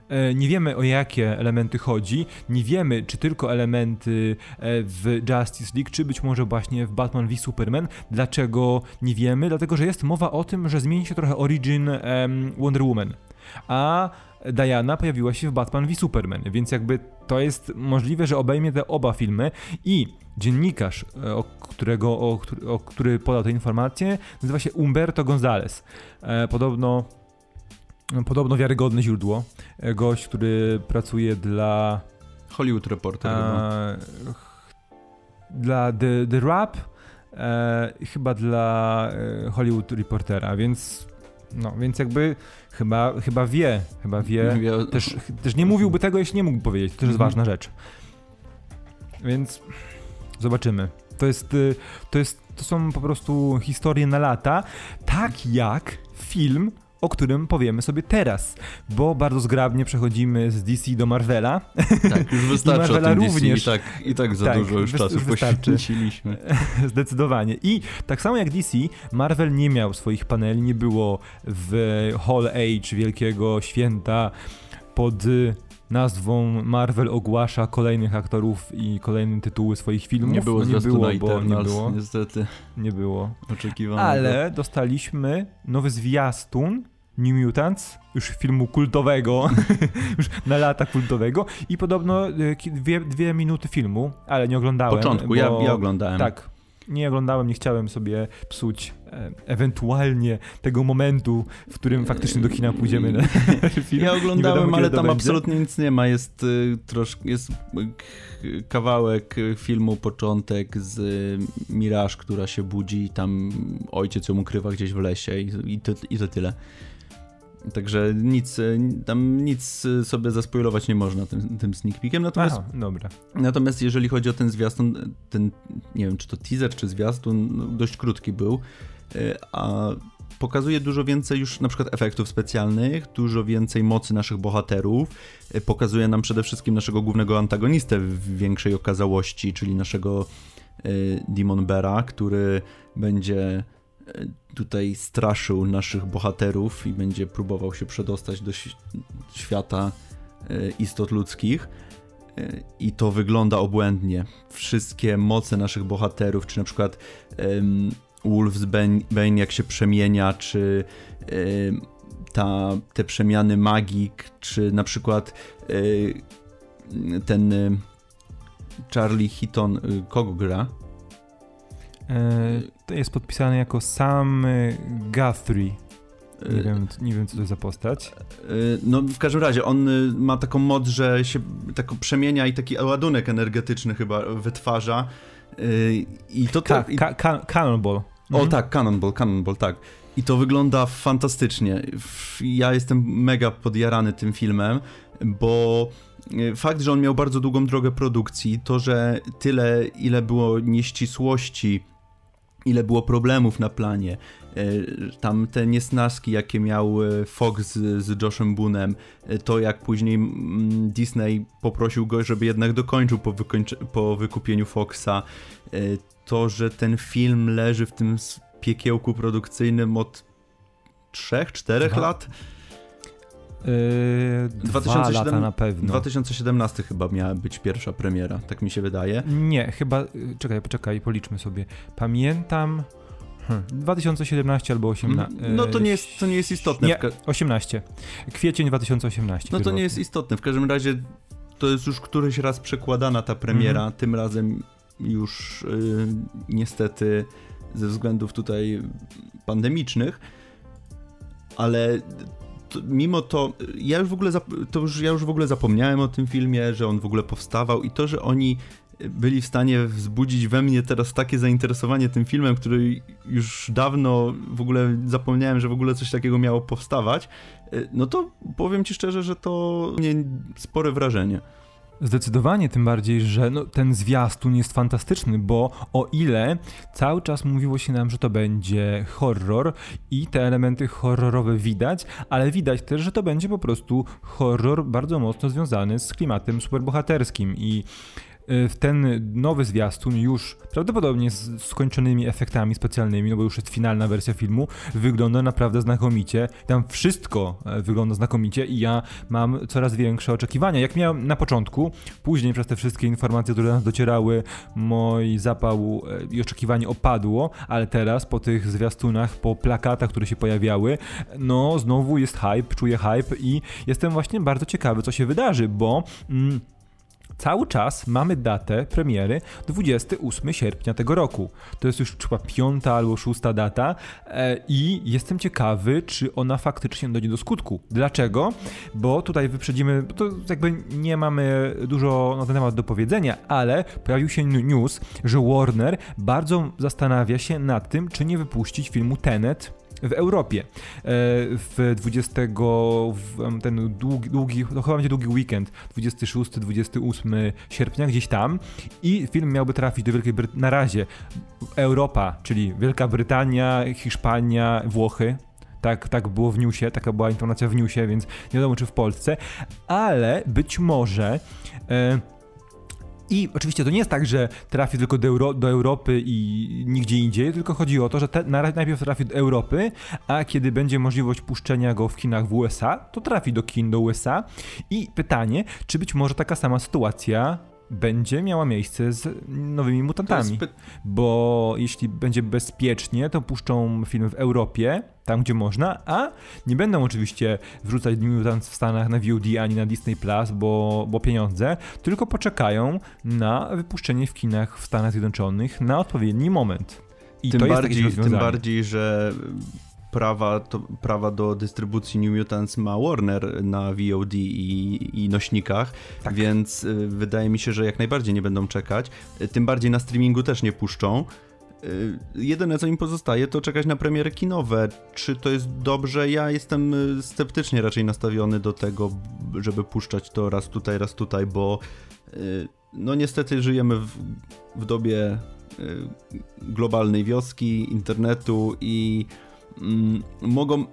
E, nie wiemy o jakie elementy chodzi, nie wiemy czy tylko elementy e, w Justice League, czy być może właśnie w Batman v Superman. Dlaczego nie wiemy? Dlatego, że jest mowa o tym, że zmieni się trochę origin Wonder Woman. A Diana pojawiła się w Batman v Superman, więc jakby to jest możliwe, że obejmie te oba filmy i dziennikarz, e, o którego, o, o, który podał te informacje, nazywa się Umberto Gonzalez. E, podobno, podobno wiarygodne źródło. E, gość, który pracuje dla... Hollywood Reporter. E, dla The, The Rap, e, chyba dla Hollywood Reportera, więc no, więc jakby chyba, chyba wie, chyba wie. Też, też nie mówiłby tego, jeśli nie mógł powiedzieć. To też jest mhm. ważna rzecz. Więc zobaczymy. To jest, y, to jest, to są po prostu historie na lata, tak jak film o którym powiemy sobie teraz, bo bardzo zgrabnie przechodzimy z DC do Marvela. Tak, już (laughs) wystarczy I Marvela również. I tak, I tak za tak, dużo już czasu poświęciliśmy. (laughs) Zdecydowanie. I tak samo jak DC, Marvel nie miał swoich paneli, nie było w Hall Age wielkiego święta pod nazwą Marvel ogłasza kolejnych aktorów i kolejne tytuły swoich filmów. Nie było nie było, bo nie było. Niestety. Nie było. Oczekiwane. Ale dostaliśmy nowy zwiastun New Mutants, już filmu kultowego, (laughs) już na lata kultowego i podobno e, dwie, dwie minuty filmu, ale nie oglądałem. początku, bo, ja, ja oglądałem. Tak, nie oglądałem, nie chciałem sobie psuć e, ewentualnie tego momentu, w którym faktycznie do kina pójdziemy na (laughs) film. Ja oglądałem, wiadomo, ale tam absolutnie nic nie ma. Jest y, troszkę jest y, kawałek filmu, początek z y, Miraż, która się budzi i tam ojciec ją ukrywa gdzieś w lesie i, i, to, i to tyle. Także nic, tam nic sobie zaspoilować nie można tym, tym sneak peekiem. Natomiast, Aha, dobra. natomiast jeżeli chodzi o ten zwiastun, ten, nie wiem czy to teaser czy zwiastun, no, dość krótki był, e, a pokazuje dużo więcej już na przykład efektów specjalnych, dużo więcej mocy naszych bohaterów, e, pokazuje nam przede wszystkim naszego głównego antagonistę w większej okazałości, czyli naszego e, Demon Bera, który będzie tutaj straszył naszych bohaterów i będzie próbował się przedostać do świata e, istot ludzkich. E, I to wygląda obłędnie. Wszystkie moce naszych bohaterów, czy na przykład um, Wolf's Bane, jak się przemienia, czy um, ta, te przemiany magik, czy na przykład um, ten Charlie Heaton, kogo gra? E, to jest podpisany jako Sam Guthrie. Nie wiem, nie wiem, co to jest za postać. E, no, w każdym razie, on y, ma taką moc, że się tak przemienia i taki ładunek energetyczny chyba wytwarza. E, I to tak. Ka ka Cannonball. O mhm. tak, Cannonball, Cannonball, tak. I to wygląda fantastycznie. Ja jestem mega podjarany tym filmem, bo fakt, że on miał bardzo długą drogę produkcji, to, że tyle, ile było nieścisłości ile było problemów na planie. E, tam te niesnaski, jakie miał e, Fox z, z Joshem Boonem, e, to jak później mm, Disney poprosił go, żeby jednak dokończył po, po wykupieniu Foxa, to, że ten film leży w tym piekiełku produkcyjnym od 3-4 lat. Yy, 2007, lata na pewno. 2017 chyba miała być pierwsza premiera, tak mi się wydaje. Nie, chyba, y, czekaj, poczekaj, policzmy sobie. Pamiętam... Hmm, 2017 albo 18. No to nie jest, to nie jest istotne. Nie, 18. Kwiecień 2018. No to nie jest istotne. W każdym razie to jest już któryś raz przekładana ta premiera. Mm -hmm. Tym razem już y, niestety ze względów tutaj pandemicznych. Ale mimo to, ja już w ogóle, to już, ja już w ogóle zapomniałem o tym filmie, że on w ogóle powstawał i to, że oni byli w stanie wzbudzić we mnie teraz takie zainteresowanie tym filmem, który już dawno w ogóle zapomniałem, że w ogóle coś takiego miało powstawać, no to powiem ci szczerze, że to mnie spore wrażenie. Zdecydowanie, tym bardziej, że no, ten zwiastun jest fantastyczny, bo o ile cały czas mówiło się nam, że to będzie horror i te elementy horrorowe widać, ale widać też, że to będzie po prostu horror bardzo mocno związany z klimatem superbohaterskim i w ten nowy zwiastun już prawdopodobnie z skończonymi efektami specjalnymi, no bo już jest finalna wersja filmu, wygląda naprawdę znakomicie. Tam wszystko e, wygląda znakomicie i ja mam coraz większe oczekiwania. Jak miałem na początku, później przez te wszystkie informacje, które do nas docierały, mój zapał e, i oczekiwanie opadło, ale teraz po tych zwiastunach, po plakatach, które się pojawiały, no znowu jest hype, czuję hype i jestem właśnie bardzo ciekawy, co się wydarzy, bo... Mm, Cały czas mamy datę premiery 28 sierpnia tego roku. To jest już chyba piąta albo szósta data e, i jestem ciekawy, czy ona faktycznie dojdzie do skutku. Dlaczego? Bo tutaj wyprzedzimy, to jakby nie mamy dużo na ten temat do powiedzenia, ale pojawił się news, że Warner bardzo zastanawia się nad tym, czy nie wypuścić filmu Tenet w Europie. E, w 20, w ten długi, długi, to chyba będzie długi weekend, 26-28 sierpnia, gdzieś tam i film miałby trafić do Wielkiej Brytanii, na razie Europa, czyli Wielka Brytania, Hiszpania, Włochy, tak, tak było w newsie, taka była informacja w newsie, więc nie wiadomo czy w Polsce, ale być może e, I oczywiście to nie jest tak, że trafi tylko do, Euro, do Europy i nigdzie indziej, tylko chodzi o to, że najpierw trafi do Europy, a kiedy będzie możliwość puszczenia go w kinach w USA, to trafi do kin do USA. I pytanie, czy być może taka sama sytuacja będzie miała miejsce z nowymi mutantami. Bo jeśli będzie bezpiecznie, to puszczą film w Europie, tam gdzie można, a nie będą oczywiście wrzucać Mutants w Stanach na VOD ani na Disney Plus, bo, bo pieniądze, tylko poczekają na wypuszczenie w kinach w Stanach Zjednoczonych na odpowiedni moment. I tym, bardziej, tym bardziej, że prawa, to, prawa do dystrybucji New Mutants ma Warner na VOD i, i nośnikach, tak. więc y, wydaje mi się, że jak najbardziej nie będą czekać. Y, tym bardziej na streamingu też nie puszczą. Y, jedyne co im pozostaje to czekać na premiery kinowe. Czy to jest dobrze? Ja jestem sceptycznie raczej nastawiony do tego, żeby puszczać to raz tutaj, raz tutaj, bo no niestety żyjemy w, w dobie globalnej wioski, internetu i mm, mogą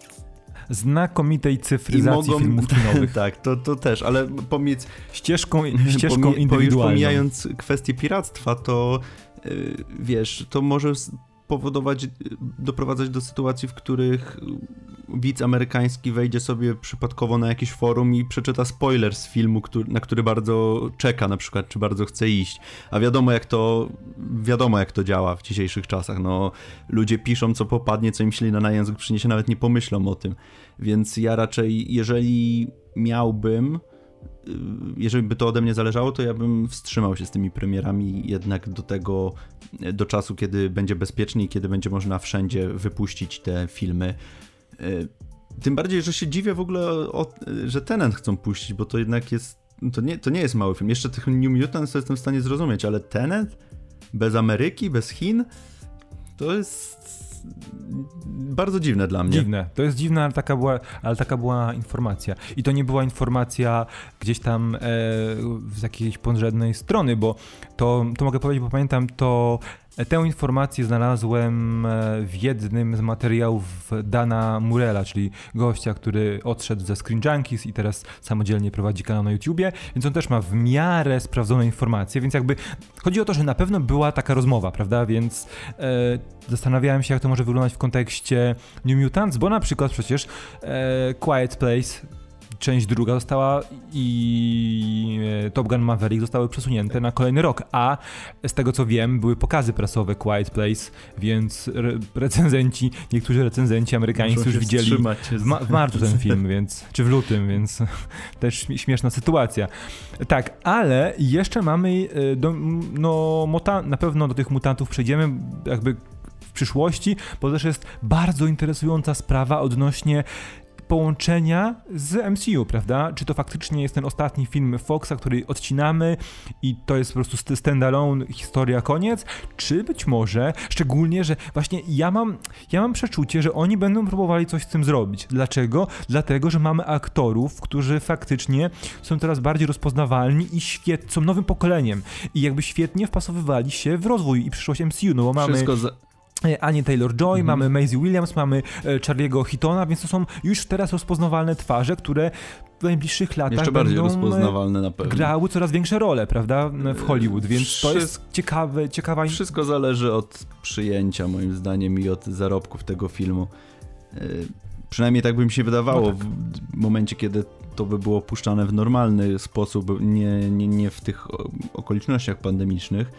znakomitej cyfryzacji mogą, filmów kinowych. (laughs) tak, to, to też, ale pomiędzy ścieżką, (laughs) ścieżką indywidualną. Pomijając kwestię piractwa, to yy, wiesz, to może powodować, doprowadzać do sytuacji, w których widz amerykański wejdzie sobie przypadkowo na jakieś forum i przeczyta spoiler z filmu, który, na który bardzo czeka na przykład, czy bardzo chce iść. A wiadomo jak to, wiadomo jak to działa w dzisiejszych czasach. No, ludzie piszą co popadnie, co im ślina na język przyniesie, nawet nie pomyślą o tym. Więc ja raczej, jeżeli miałbym Y, jeżeli by to ode mnie zależało, to ja bym wstrzymał się z tymi premierami jednak do tego, do czasu, kiedy będzie bezpiecznie i kiedy będzie można wszędzie wypuścić te filmy. Y, tym bardziej, że się dziwię w ogóle, o, że Tenant chcą puścić, bo to jednak jest, to nie, to nie jest mały film. Jeszcze tych New Mutants jestem w stanie zrozumieć, ale Tenant? Bez Ameryki, bez Chin? To jest bardzo dziwne dla mnie. Dziwne. To jest dziwne, ale taka była, ale taka była informacja. I to nie była informacja gdzieś tam e, z jakiejś podrzędnej strony, bo to, to mogę powiedzieć, bo pamiętam to Tę informację znalazłem e, w jednym z materiałów Dana Murela, czyli gościa, który odszedł ze Screen Junkies i teraz samodzielnie prowadzi kanał na YouTubie, więc on też ma w miarę sprawdzone informacje, więc jakby chodzi o to, że na pewno była taka rozmowa, prawda, więc e, zastanawiałem się, jak to może wyglądać w kontekście New Mutants, bo na przykład przecież e, Quiet Place część druga została i e, Top Gun Maverick zostały przesunięte na kolejny rok, a z tego co wiem, były pokazy prasowe Quiet Place, więc re recenzenci, niektórzy recenzenci amerykańscy już widzieli w, ma w, marcu ten film, więc, czy w lutym, więc (laughs) też śmieszna sytuacja. Tak, ale jeszcze mamy, e, do, no, na pewno do tych mutantów przejdziemy jakby w przyszłości, bo też jest bardzo interesująca sprawa odnośnie połączenia z MCU, prawda? Czy to faktycznie jest ten ostatni film Foxa, który odcinamy i to jest po prostu standalone historia, koniec? Czy być może, szczególnie, że właśnie ja mam, ja mam przeczucie, że oni będą próbowali coś z tym zrobić. Dlaczego? Dlatego, że mamy aktorów, którzy faktycznie są teraz bardziej rozpoznawalni i świet, są nowym pokoleniem i jakby świetnie wpasowywali się w rozwój i przyszłość MCU, no bo mamy... Wszystko za E, Anię Taylor-Joy, mm. mamy Maisie Williams, mamy e, Charlie'ego Hitona, więc to są już teraz rozpoznawalne twarze, które w najbliższych latach Jeszcze bardziej będą e, rozpoznawalne na pewno. grały coraz większe role, prawda, w Hollywood, więc Wszystko, to jest ciekawe, ciekawa... Wszystko zależy od przyjęcia, moim zdaniem, i od zarobków tego filmu. Przynajmniej tak by mi się wydawało no tak. w momencie, kiedy to by było puszczane w normalny sposób, nie, nie, nie w tych okolicznościach pandemicznych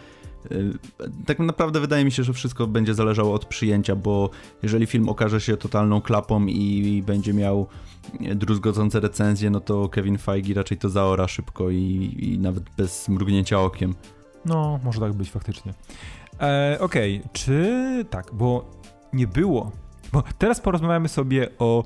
tak naprawdę wydaje mi się, że wszystko będzie zależało od przyjęcia, bo jeżeli film okaże się totalną klapą i będzie miał druzgocące recenzje, no to Kevin Feige raczej to zaora szybko i, i nawet bez mrugnięcia okiem. No, może tak być faktycznie. E, Okej, okay. czy tak, bo nie było, bo teraz porozmawiamy sobie o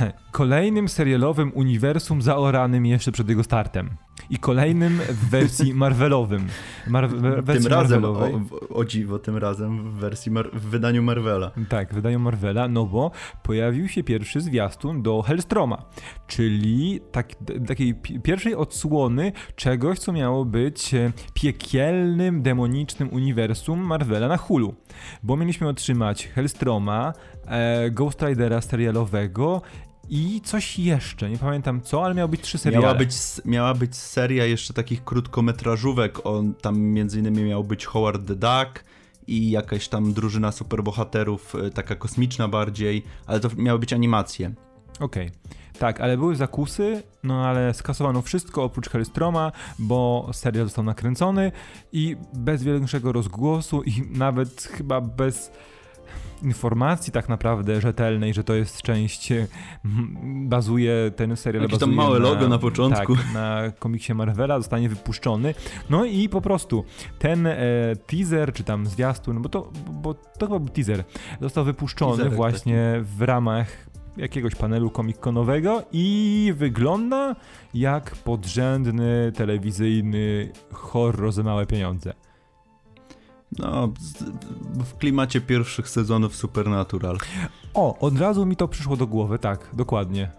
(laughs) kolejnym serialowym uniwersum zaoranym jeszcze przed jego startem i kolejnym w wersji (laughs) Marvelowym. Mar wersji tym razem, o, o, dziwo, tym razem w wersji w wydaniu Marvela. Tak, w wydaniu Marvela, no bo pojawił się pierwszy zwiastun do Hellstroma, czyli tak, takiej pierwszej odsłony czegoś, co miało być e, piekielnym, demonicznym uniwersum Marvela na Hulu. Bo mieliśmy otrzymać Hellstroma, e, Ghost Ridera serialowego i coś jeszcze, nie pamiętam co, ale miało być trzy seriale. Miała być, miała być seria jeszcze takich krótkometrażówek, on tam między innymi miał być Howard the Duck i jakaś tam drużyna superbohaterów, e, taka kosmiczna bardziej, ale to miały być animacje. Okej. Okay. Tak, ale były zakusy, no ale skasowano wszystko oprócz Hellstroma, bo serial został nakręcony i bez większego rozgłosu i (laughs) nawet chyba bez informacji tak naprawdę rzetelnej, że to jest część, bazuje ten serial Jakieś tam małe na, logo na początku. Tak, na komiksie Marvela zostanie wypuszczony. No i po prostu ten e, teaser, czy tam zwiastun, bo to, bo to chyba był teaser, został wypuszczony Teaserek właśnie taki. w ramach jakiegoś panelu komikkonowego i wygląda jak podrzędny telewizyjny horror za małe pieniądze. No, w klimacie pierwszych sezonów Supernatural. O, od razu mi to przyszło do głowy, tak, dokładnie.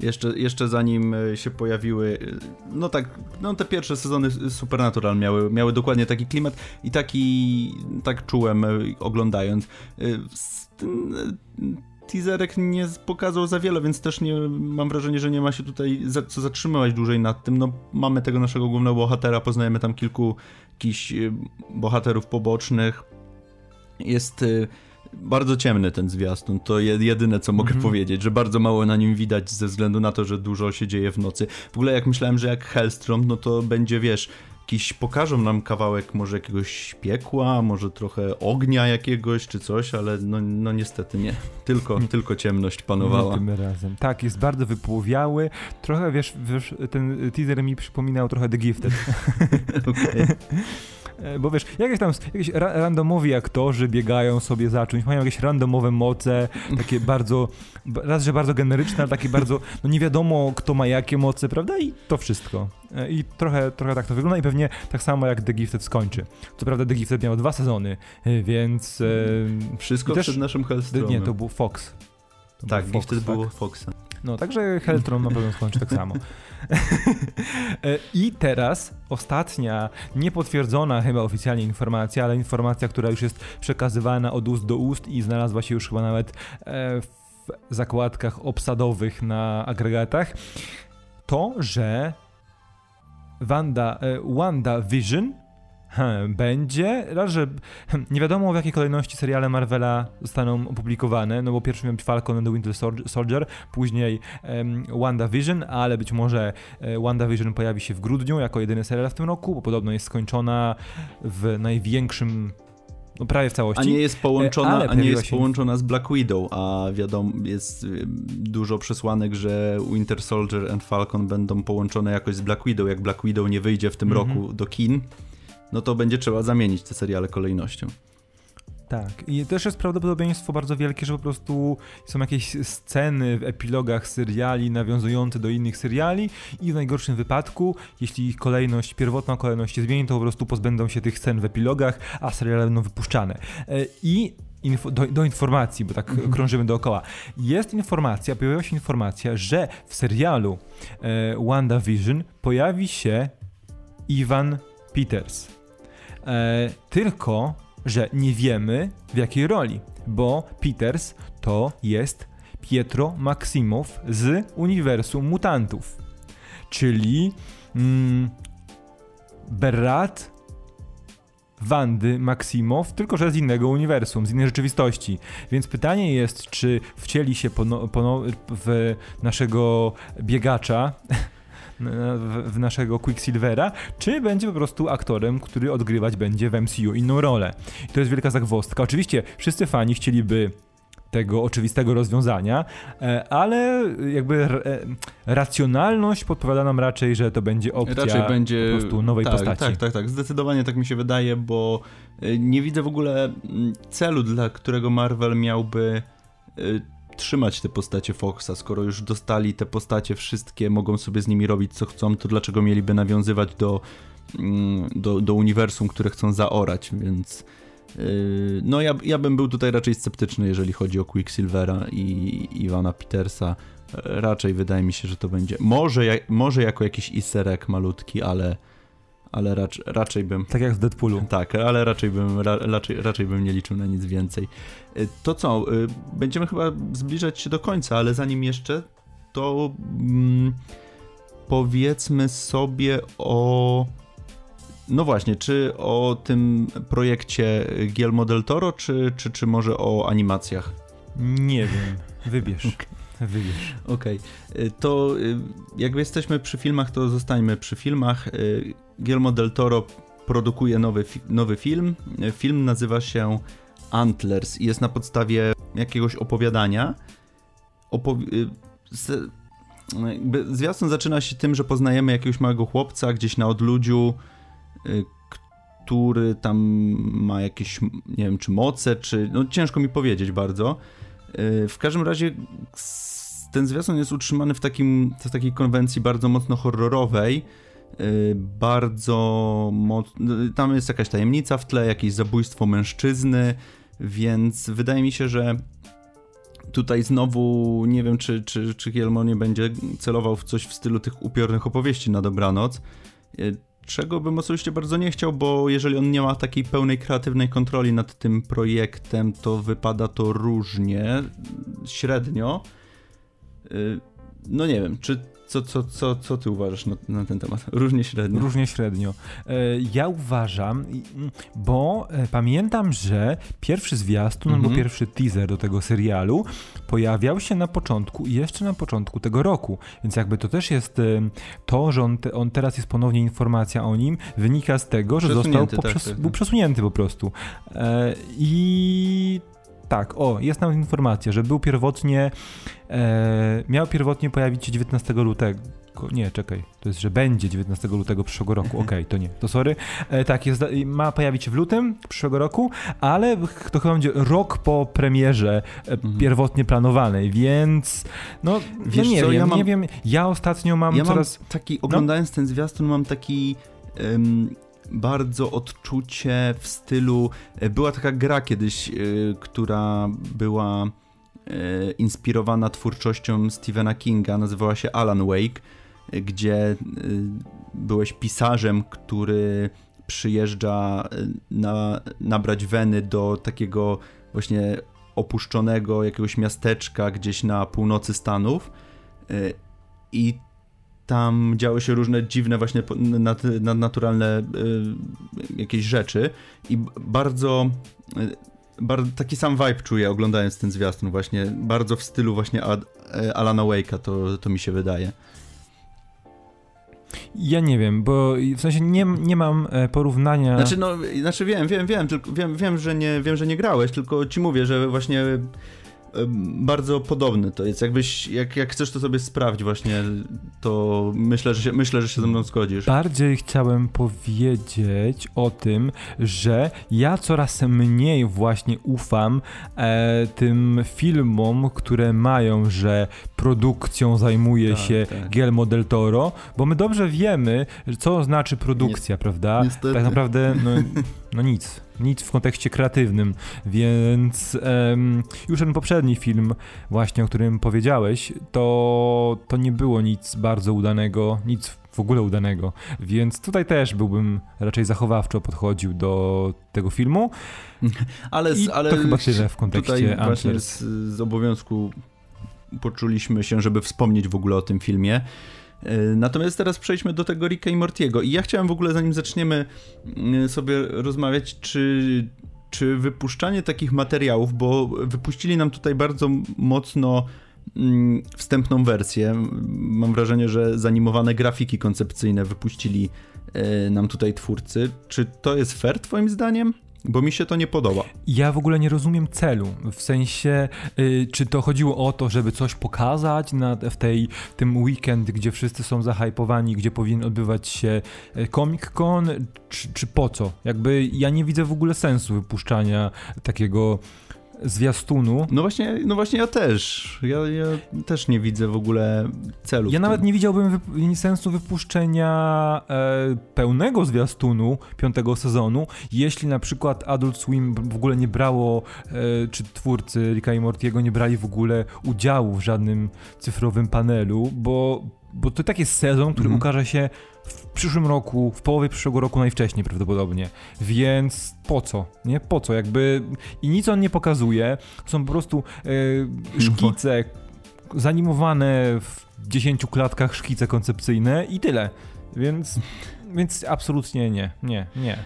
Jeszcze, jeszcze zanim e, się pojawiły, e, no tak, no te pierwsze sezony Supernatural miały, miały dokładnie taki klimat i taki, tak czułem e, oglądając teaserek nie pokazał za wiele, więc też nie mam wrażenie, że nie ma się tutaj za, co zatrzymywać dłużej nad tym. No, mamy tego naszego głównego bohatera, poznajemy tam kilku jakichś y, bohaterów pobocznych. Jest y, bardzo ciemny ten zwiastun, to jedyne co mogę mm -hmm. powiedzieć, że bardzo mało na nim widać ze względu na to, że dużo się dzieje w nocy. W ogóle jak myślałem, że jak Hellstrom, no to będzie, wiesz, jakiś, pokażą nam kawałek może jakiegoś piekła, może trochę ognia jakiegoś czy coś, ale no, no niestety nie. Tylko, tylko ciemność panowała. tym razem. Tak, jest bardzo wypłowiały. Trochę, wiesz, wiesz, ten teaser mi przypominał trochę The Gifted. (laughs) (laughs) okay. E, bo wiesz, jakieś tam jakieś ra randomowi aktorzy biegają sobie za czymś, mają jakieś randomowe moce, takie bardzo, raz, że bardzo generyczne, ale takie bardzo, no nie wiadomo kto ma jakie moce, prawda? I to wszystko. E, I trochę, trochę tak to wygląda i pewnie tak samo jak The Gifted skończy. Co prawda The Gifted miał dwa sezony, e, więc... Wszystko też, przed naszym Hellstromem. Nie, to był Fox. To tak, był Fox, Gifted tak. było Foxa. No, także Heltron na pewno skończy tak samo. (laughs) (laughs) E, I teraz ostatnia, niepotwierdzona chyba oficjalnie informacja, ale informacja, która już jest przekazywana od ust do ust i znalazła się już chyba nawet e, w zakładkach obsadowych na agregatach, to, że Wanda, e, Wanda Vision (laughs) będzie. Raz, że nie wiadomo w jakiej kolejności seriale Marvela zostaną opublikowane, no bo pierwszy miał być Falcon and the Winter Soldier, później um, WandaVision, ale być może um, WandaVision pojawi się w grudniu jako jedyny serial w tym roku, bo podobno jest skończona w największym no prawie w całości. A nie jest połączona, a nie jest się... połączona z Black Widow, a wiadomo, jest dużo przesłanek, że Winter Soldier and Falcon będą połączone jakoś z Black Widow. Jak Black Widow nie wyjdzie w tym mm -hmm. roku do kin, no to będzie trzeba zamienić te seriale kolejnością. Tak, i też jest prawdopodobieństwo bardzo wielkie, że po prostu są jakieś sceny w epilogach seriali nawiązujące do innych seriali i w najgorszym wypadku, jeśli ich kolejność, pierwotna kolejność się zmieni, to po prostu pozbędą się tych scen w epilogach, a seriale będą wypuszczane. E, I Info, do, do, informacji, bo tak mm -hmm. krążymy dookoła. Jest informacja, pojawiła się informacja, że w serialu e, WandaVision pojawi się Ivan Peters. E, tylko, że nie wiemy w jakiej roli, bo Peters to jest Pietro Maksimow z uniwersum mutantów, czyli mm, Wandy Maksimow, tylko że z innego uniwersum, z innej rzeczywistości. Więc pytanie jest, czy wcieli się w naszego biegacza w, w naszego Quicksilvera, czy będzie po prostu aktorem, który odgrywać będzie w MCU inną rolę. I to jest wielka zagwozdka. Oczywiście wszyscy fani chcieliby tego oczywistego rozwiązania, e, ale jakby e, racjonalność podpowiada nam raczej, że to będzie opcja raczej będzie, po prostu nowej tak, postaci. Tak, tak, tak. Zdecydowanie tak mi się wydaje, bo e, nie widzę w ogóle mm, celu, dla którego Marvel miałby trzymać te postacie Foxa, skoro już dostali te postacie wszystkie, mogą sobie z nimi robić co chcą, to dlaczego mieliby nawiązywać do, mm, do, do uniwersum, które chcą zaorać, więc yy, no ja, ja bym był tutaj raczej sceptyczny, jeżeli chodzi o Quicksilvera i Iwana Petersa. Raczej wydaje mi się, że to będzie może, może jako jakiś egg malutki, ale ale rac raczej bym... Tak jak w Deadpoolu. Tak, ale raczej bym, ra raczej, raczej bym nie liczył na nic więcej. Y, to co, y, będziemy chyba zbliżać się do końca, ale zanim jeszcze, to mm, powiedzmy sobie o... No właśnie, czy o tym projekcie Guillermo del Toro, czy, czy, czy może o animacjach? Nie wiem, wybierz. Okay. Wybierz. Okej, okay. to jak jesteśmy przy filmach, to zostańmy przy filmach. Guillermo del Toro produkuje nowy, nowy film. Film nazywa się Antlers i jest na podstawie jakiegoś opowiadania. Opowi z, zwiastun zaczyna się tym, że poznajemy jakiegoś małego chłopca gdzieś na odludziu, y, który tam ma jakieś, nie wiem, czy moce, czy. No ciężko mi powiedzieć bardzo. Y, w każdym razie ten zwiastun jest utrzymany w, takim, w takiej konwencji bardzo mocno horrorowej Y, bardzo mocno. Tam jest jakaś tajemnica w tle, jakieś zabójstwo mężczyzny, więc wydaje mi się, że tutaj znowu nie wiem, czy, czy, czy nie będzie celował w coś w stylu tych upiornych opowieści na dobranoc. Y, czego bym osobiście bardzo nie chciał, bo jeżeli on nie ma takiej pełnej kreatywnej kontroli nad tym projektem, to wypada to różnie, średnio. Y, no nie wiem, czy co, co, co, co ty uważasz na, na ten temat? Różnie średnio. Różnie średnio. E, ja uważam, bo e, pamiętam, że pierwszy zwiastun albo mhm. pierwszy teaser do tego serialu pojawiał się na początku, jeszcze na początku tego roku. Więc jakby to też jest e, to, że on, te, on teraz jest ponownie informacja o nim, wynika z tego, że został poprzes, tak, tak, był przesunięty po prostu. I tak, o, jest nam informacja, że był pierwotnie, e, miał pierwotnie pojawić się 19 lutego. Nie, czekaj, to jest, że będzie 19 lutego przyszłego roku. Okej, okay, to nie, to sorry. E, tak, jest, ma pojawić się w lutym przyszłego roku, ale to chyba będzie rok po premierze e, mhm. pierwotnie planowanej, więc no, no Wiesz no nie co, wiem, ja mam, nie wiem. Ja ostatnio mam ja coraz... Mam taki, oglądając no? ten zwiastun, mam taki... Um, bardzo odczucie w stylu. E, była taka gra kiedyś, e, która była e, inspirowana twórczością Stephena Kinga, nazywała się Alan Wake, gdzie byłeś pisarzem, który przyjeżdża na, nabrać weny do takiego właśnie opuszczonego jakiegoś miasteczka gdzieś na północy Stanów. I tam działy się różne dziwne właśnie nadnaturalne y, jakieś rzeczy i bardzo, y, bardzo taki sam vibe czuję oglądając ten zwiastun właśnie, bardzo w stylu właśnie Ad, y, Alana Wake'a to, to mi się wydaje. Ja nie wiem, bo w sensie nie, nie mam e, porównania. Znaczy, no, znaczy wiem, wiem, wiem, tylko wiem, wiem, że nie, wiem, że nie grałeś, tylko ci mówię, że właśnie bardzo podobny to jest. Jakbyś, jak, jak chcesz to sobie sprawdź właśnie, to myślę, że się, myślę, że się ze mną zgodzisz. Bardziej chciałem powiedzieć o tym, że ja coraz mniej właśnie ufam e, tym filmom, które mają, że produkcją zajmuje tak, się tak. Guillermo del Toro, bo my dobrze wiemy, co znaczy produkcja, Nie, prawda? Niestety. Tak naprawdę, no, no nic (laughs) nic w kontekście kreatywnym, więc um, już ten poprzedni film właśnie, o którym powiedziałeś, to, to nie było nic bardzo udanego, nic w ogóle udanego, więc tutaj też byłbym raczej zachowawczo podchodził do tego filmu. (laughs) Ale, I ale to chyba tyle w kontekście tutaj właśnie z, z obowiązku poczuliśmy się, żeby wspomnieć w ogóle o tym filmie. E, natomiast teraz przejdźmy do tego Ricka i Mortiego. I ja chciałem w ogóle, zanim zaczniemy mm, sobie rozmawiać, czy, czy wypuszczanie takich materiałów, bo wypuścili nam tutaj bardzo mocno mm, wstępną wersję. Mam wrażenie, że zanimowane grafiki koncepcyjne wypuścili e, nam tutaj twórcy. Czy to jest fair, Twoim zdaniem? Bo mi się to nie podoba. Ja w ogóle nie rozumiem celu. W sensie, y, czy to chodziło o to, żeby coś pokazać na, w tej, tym weekend, gdzie wszyscy są zahypowani, gdzie powinien odbywać się y, Comic Con, czy, czy po co? Jakby ja nie widzę w ogóle sensu wypuszczania takiego zwiastunu. No właśnie, no właśnie ja też. Ja, ja też nie widzę w ogóle celu. Ja nawet nie widziałbym wyp sensu wypuszczenia e, pełnego zwiastunu piątego sezonu, jeśli na przykład Adult Swim w ogóle nie brało, e, czy twórcy Ricka i Mortiego nie brali w ogóle udziału w żadnym cyfrowym panelu, bo bo to tak jest sezon, który mhm. ukaże się w przyszłym roku, w połowie przyszłego roku najwcześniej prawdopodobnie. Więc po co? Nie? Po co? Jakby i nic on nie pokazuje. Są po prostu e, szkice zanimowane w 10 klatkach szkice koncepcyjne i tyle. Więc, więc absolutnie nie, nie, nie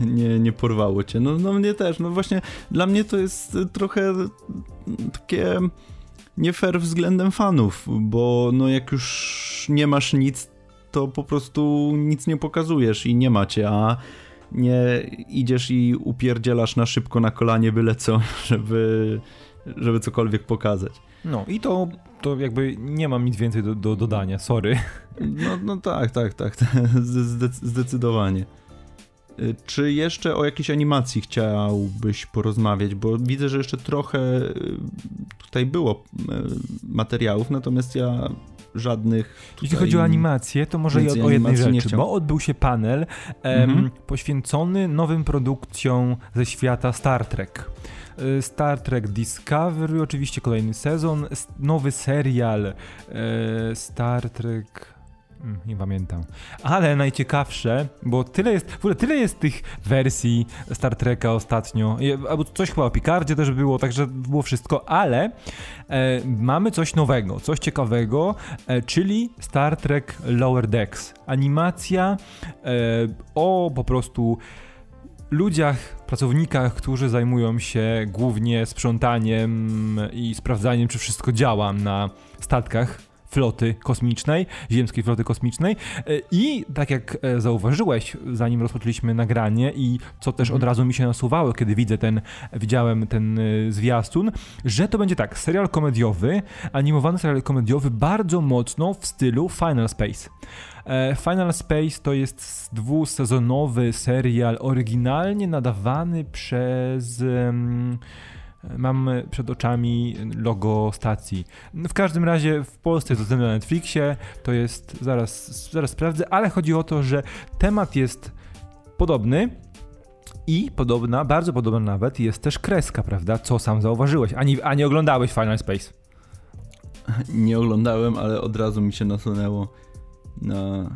nie, nie porwało cię. No, no mnie też. No właśnie dla mnie to jest trochę takie nie fair względem fanów, bo no jak już nie masz nic, to po prostu nic nie pokazujesz i nie macie, a nie idziesz i upierdzielasz na szybko na kolanie byle co, (laughs) żeby, żeby cokolwiek pokazać. No i to, to jakby nie mam nic więcej do, do dodania, sorry. No, no tak, tak, tak, (laughs) zdecydowanie. Y, czy jeszcze o jakiejś animacji chciałbyś porozmawiać? Bo widzę, że jeszcze trochę y, tutaj było y, materiałów, natomiast ja żadnych. Jeśli chodzi o animację, to może i o, o jednej rzeczy, bo odbył się panel mhm. poświęcony nowym produkcjom ze świata Star Trek. Star Trek Discovery, oczywiście kolejny sezon, nowy serial Star Trek nie pamiętam. Ale najciekawsze, bo tyle jest, w ogóle tyle jest tych wersji Star Treka ostatnio, albo coś chyba o Picardzie też było, także było wszystko, ale e, mamy coś nowego, coś ciekawego, e, czyli Star Trek Lower Decks. Animacja e, o po prostu ludziach, pracownikach, którzy zajmują się głównie sprzątaniem i sprawdzaniem, czy wszystko działa na statkach floty kosmicznej, ziemskiej floty kosmicznej. E, I tak jak e, zauważyłeś, zanim rozpoczęliśmy nagranie i co też od mhm. razu mi się nasuwało, kiedy widzę ten, widziałem ten e, zwiastun, że to będzie tak, serial komediowy, animowany serial komediowy bardzo mocno w stylu Final Space. Final Space to jest dwusezonowy serial oryginalnie nadawany przez... Um, mam przed oczami logo stacji. W każdym razie w Polsce jest dostępne na Netflixie, to jest, zaraz, zaraz sprawdzę, ale chodzi o to, że temat jest podobny, i podobna, bardzo podobna nawet jest też kreska, prawda? Co sam zauważyłeś, a nie, a nie oglądałeś Final Space. Nie oglądałem, ale od razu mi się nasunęło na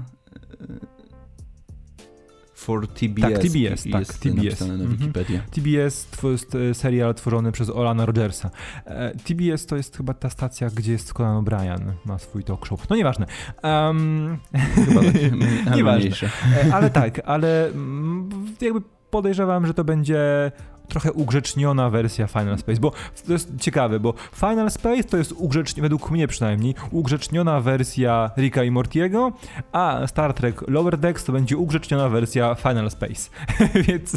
for TBS. Tak, TBS, tak, TBS. na mhm. TBS to jest e, serial tworzony przez Olana Rogersa. E, TBS to jest chyba ta stacja, gdzie jest Conan O'Brien, ma swój talk show. No nieważne. Um, (laughs) chyba (laughs) nieważne. E, ale tak, ale jakby podejrzewam, że to będzie trochę ugrzeczniona wersja Final Space, bo to jest ciekawe, bo Final Space to jest ugrzeczniona, według mnie przynajmniej, ugrzeczniona wersja Ricka i Mortiego, a Star Trek Lower Decks to będzie ugrzeczniona wersja Final Space, (laughs) więc...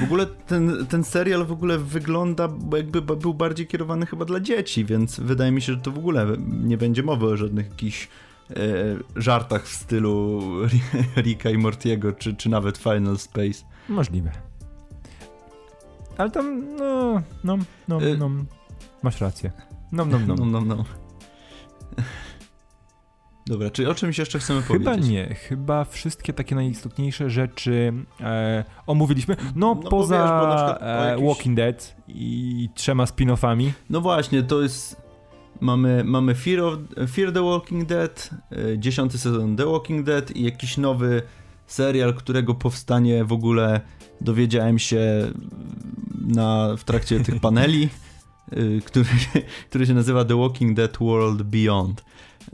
W ogóle ten, ten serial w ogóle wygląda, jakby był bardziej kierowany chyba dla dzieci, więc wydaje mi się, że to w ogóle nie będzie mowy o żadnych jakichś e, żartach w stylu (laughs) Ricka i Mortiego, czy, czy nawet Final Space. Możliwe. Ale tam, no, no, no, no, masz rację. No, no, no. (laughs) no, no, no. Dobra, czy o czymś jeszcze chcemy chyba powiedzieć? Chyba nie, chyba wszystkie takie najistotniejsze rzeczy e, omówiliśmy. No, no poza e, jakiś... Walking Dead i trzema spin-offami. No właśnie, to jest... Mamy, mamy Fear, of, Fear the Walking Dead, e, dziesiąty sezon The Walking Dead i jakiś nowy serial, którego powstanie w ogóle dowiedziałem się na, w trakcie tych paneli, y, który, który się nazywa The Walking Dead World Beyond.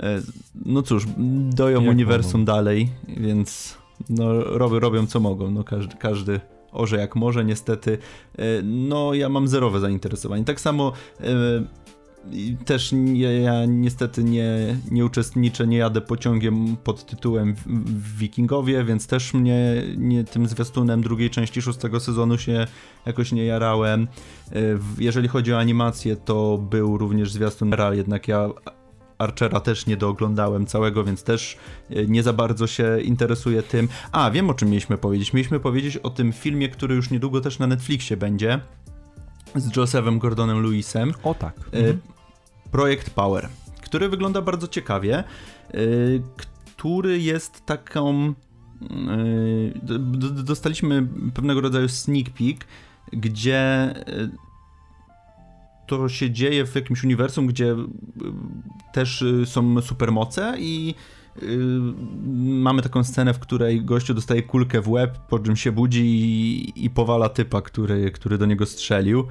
E, no cóż, doją Jak uniwersum mogą? dalej, więc no, robią, robią co mogą. No, każdy, każdy orze jak może, niestety. E, no, ja mam zerowe zainteresowanie. Tak samo e, też ja, ja, niestety nie, nie uczestniczę, nie jadę pociągiem pod tytułem Wikingowie, więc też mnie nie, tym zwiastunem drugiej części szóstego sezonu się jakoś nie jarałem. E, jeżeli chodzi o animację, to był również zwiastun jednak ja Archera też nie dooglądałem całego, więc też e, nie za bardzo się interesuję tym. A, wiem o czym mieliśmy powiedzieć. Mieliśmy powiedzieć o tym filmie, który już niedługo też na Netflixie będzie z Josephem Gordonem Lewisem. O tak. E, mhm. Projekt Power, który wygląda bardzo ciekawie, y, który jest taką. Y, dostaliśmy pewnego rodzaju sneak peek, gdzie to się dzieje w jakimś uniwersum, gdzie też są supermoce i mamy taką scenę, w której gościu dostaje kulkę w łeb, po czym się budzi i, i powala typa, który, który do niego strzelił.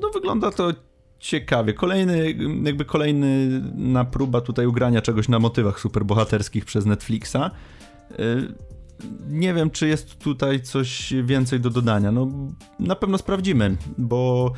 No wygląda to ciekawie. Kolejny, jakby kolejna próba tutaj ugrania czegoś na motywach superbohaterskich przez Netflixa. Y, nie wiem, czy jest tutaj coś więcej do dodania. No, na pewno sprawdzimy, bo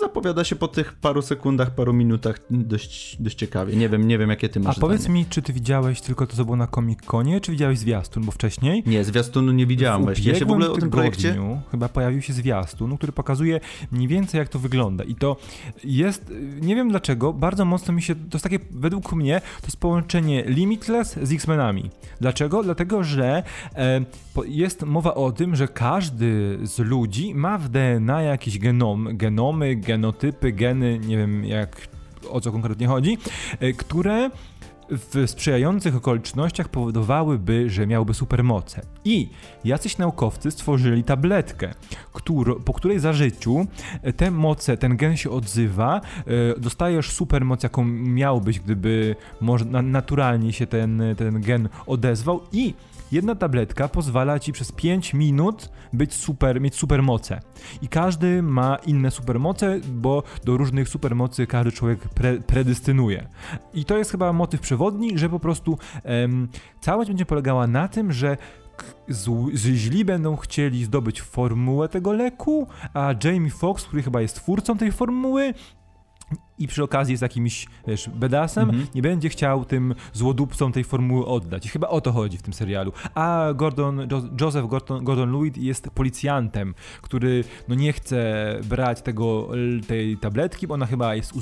zapowiada się po tych paru sekundach, paru minutach dość, dość ciekawie. Nie wiem, nie wiem jakie ty masz A powiedz mi, czy ty widziałeś tylko to, co było na Comic-Conie, czy widziałeś zwiastun, bo wcześniej... Nie, zwiastunu nie widziałem właśnie. Ja się w ogóle o tym projekcie... chyba pojawił się zwiastun, który pokazuje mniej więcej jak to wygląda i to jest, nie wiem dlaczego, bardzo mocno mi się, to jest takie, według mnie, to jest połączenie Limitless z X-Menami. Dlaczego? Dlatego, że e, jest mowa o tym, że każdy z ludzi ma w DNA jakiś genom, genomy, genotypy, geny, nie wiem jak o co konkretnie chodzi, e, które w sprzyjających okolicznościach powodowałyby, że miałby supermoce. I jacyś naukowcy stworzyli tabletkę, po której za życiu e, te moce, ten gen się odzywa, e, dostajesz supermoc, jaką miałbyś, gdyby może naturalnie się ten, ten gen odezwał i Jedna tabletka pozwala ci przez 5 minut być super, mieć supermoce. I każdy ma inne supermoce, bo do różnych supermocy każdy człowiek pre, predystynuje. I to jest chyba motyw przewodni, że po prostu całość będzie polegała na tym, że źli będą chcieli zdobyć formułę tego leku, a Jamie Foxx, który chyba jest twórcą tej formuły, i przy okazji jest jakimś, wiesz, bedasem, mm -hmm. nie będzie chciał tym złodupcom tej formuły oddać. I chyba o to chodzi w tym serialu. A Gordon, jo Joseph Gordon, Gordon Lewitt jest policjantem, który no nie chce brać tego, tej tabletki, bo ona chyba jest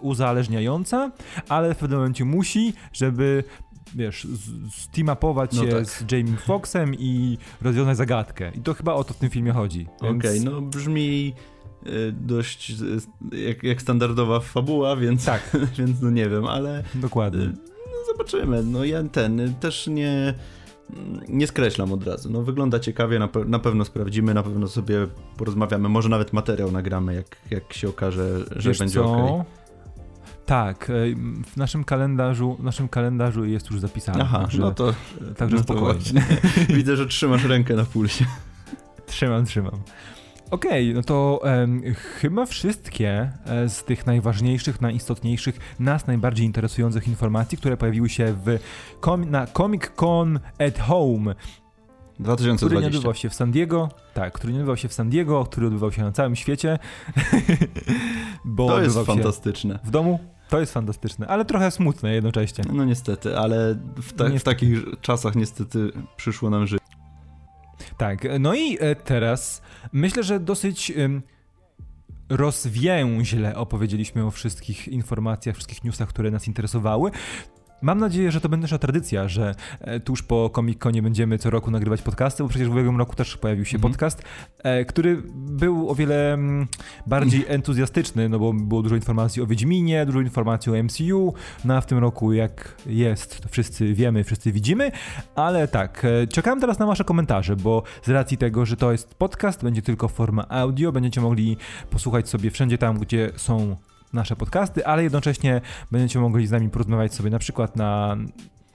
uzależniająca, ale w pewnym momencie musi, żeby wiesz, steamapować no się tak. z Jamie Foxxem i rozwiązać zagadkę. I to chyba o to w tym filmie chodzi. Okej, okay, no brzmi Y, dość y, jak, jak standardowa fabuła, więc, tak. (laughs) więc no nie wiem, ale... Dokładnie. Y, no zobaczymy. No ja ten też nie nie skreślam od razu. No wygląda ciekawie, na, pe na, pewno sprawdzimy, na pewno sobie porozmawiamy, może nawet materiał nagramy, jak, jak się okaże, że Wiesz będzie ok. Tak, w naszym kalendarzu, w naszym kalendarzu jest już zapisane. Aha, także, no to, także no spokojnie. To (laughs) Widzę, że trzymasz rękę na pulsie. (laughs) Trzymam, trzymam. Okej, okay, no to um, chyba wszystkie e, z tych najważniejszych, najistotniejszych, nas najbardziej interesujących informacji, które pojawiły się w na Comic Con at Home 2020. Który nie odbywał się w San Diego. Tak, który nie odbywał się w San Diego, który odbywał się na całym świecie. (laughs) bo to jest fantastyczne. W domu to jest fantastyczne, ale trochę smutne jednocześnie. No niestety, ale w, ta niestety. w takich czasach niestety przyszło nam żyć. Tak, no i e, teraz myślę, że dosyć rozwięźle opowiedzieliśmy o wszystkich informacjach, wszystkich newsach, które nas interesowały. Mam nadzieję, że to będzie nasza tradycja, że e, tuż po Comic-Conie będziemy co roku nagrywać podcasty, bo przecież w ubiegłym roku też pojawił się mm -hmm. podcast, e, który był o wiele mm, bardziej entuzjastyczny, no bo było dużo informacji o Wiedźminie, dużo informacji o MCU, no a w tym roku jak jest, to wszyscy wiemy, wszyscy widzimy, ale tak, e, czekam teraz na wasze komentarze, bo z racji tego, że to jest podcast, będzie tylko forma audio, będziecie mogli posłuchać sobie wszędzie tam, gdzie są nasze podcasty, ale jednocześnie będziecie mogli z nami porozmawiać sobie na przykład na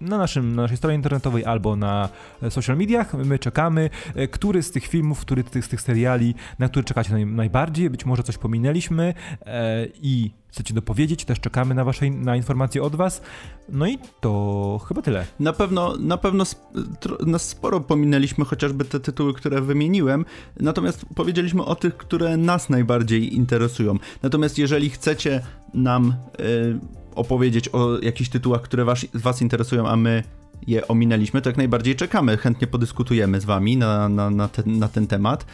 na, naszym, na naszej stronie internetowej albo na social mediach. My czekamy, e, który z tych filmów, który z tych, z tych seriali, na który czekacie naj, najbardziej. Być może coś pominęliśmy e, i chcecie dopowiedzieć, też czekamy na wasze na informacje od was. No i to chyba tyle. Na pewno, na pewno nas sporo pominęliśmy, chociażby te tytuły, które wymieniłem, natomiast powiedzieliśmy o tych, które nas najbardziej interesują. Natomiast jeżeli chcecie nam y, opowiedzieć o jakichś tytułach, które was, was interesują, a my je ominęliśmy, to jak najbardziej czekamy, chętnie podyskutujemy z wami na, na, na, ten, na ten temat.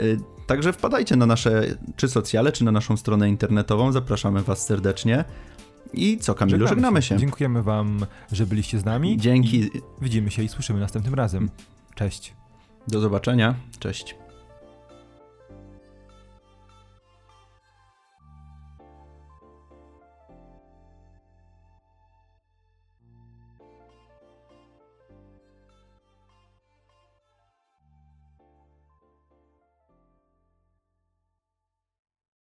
Y, także wpadajcie na nasze czy socjale, czy na naszą stronę internetową. Zapraszamy Was serdecznie. I co, Kamilu, żegnamy, żegnamy się. się. Dziękujemy Wam, że byliście z nami. Dzięki. widzimy się i słyszymy następnym razem. Cześć. Do zobaczenia. Cześć.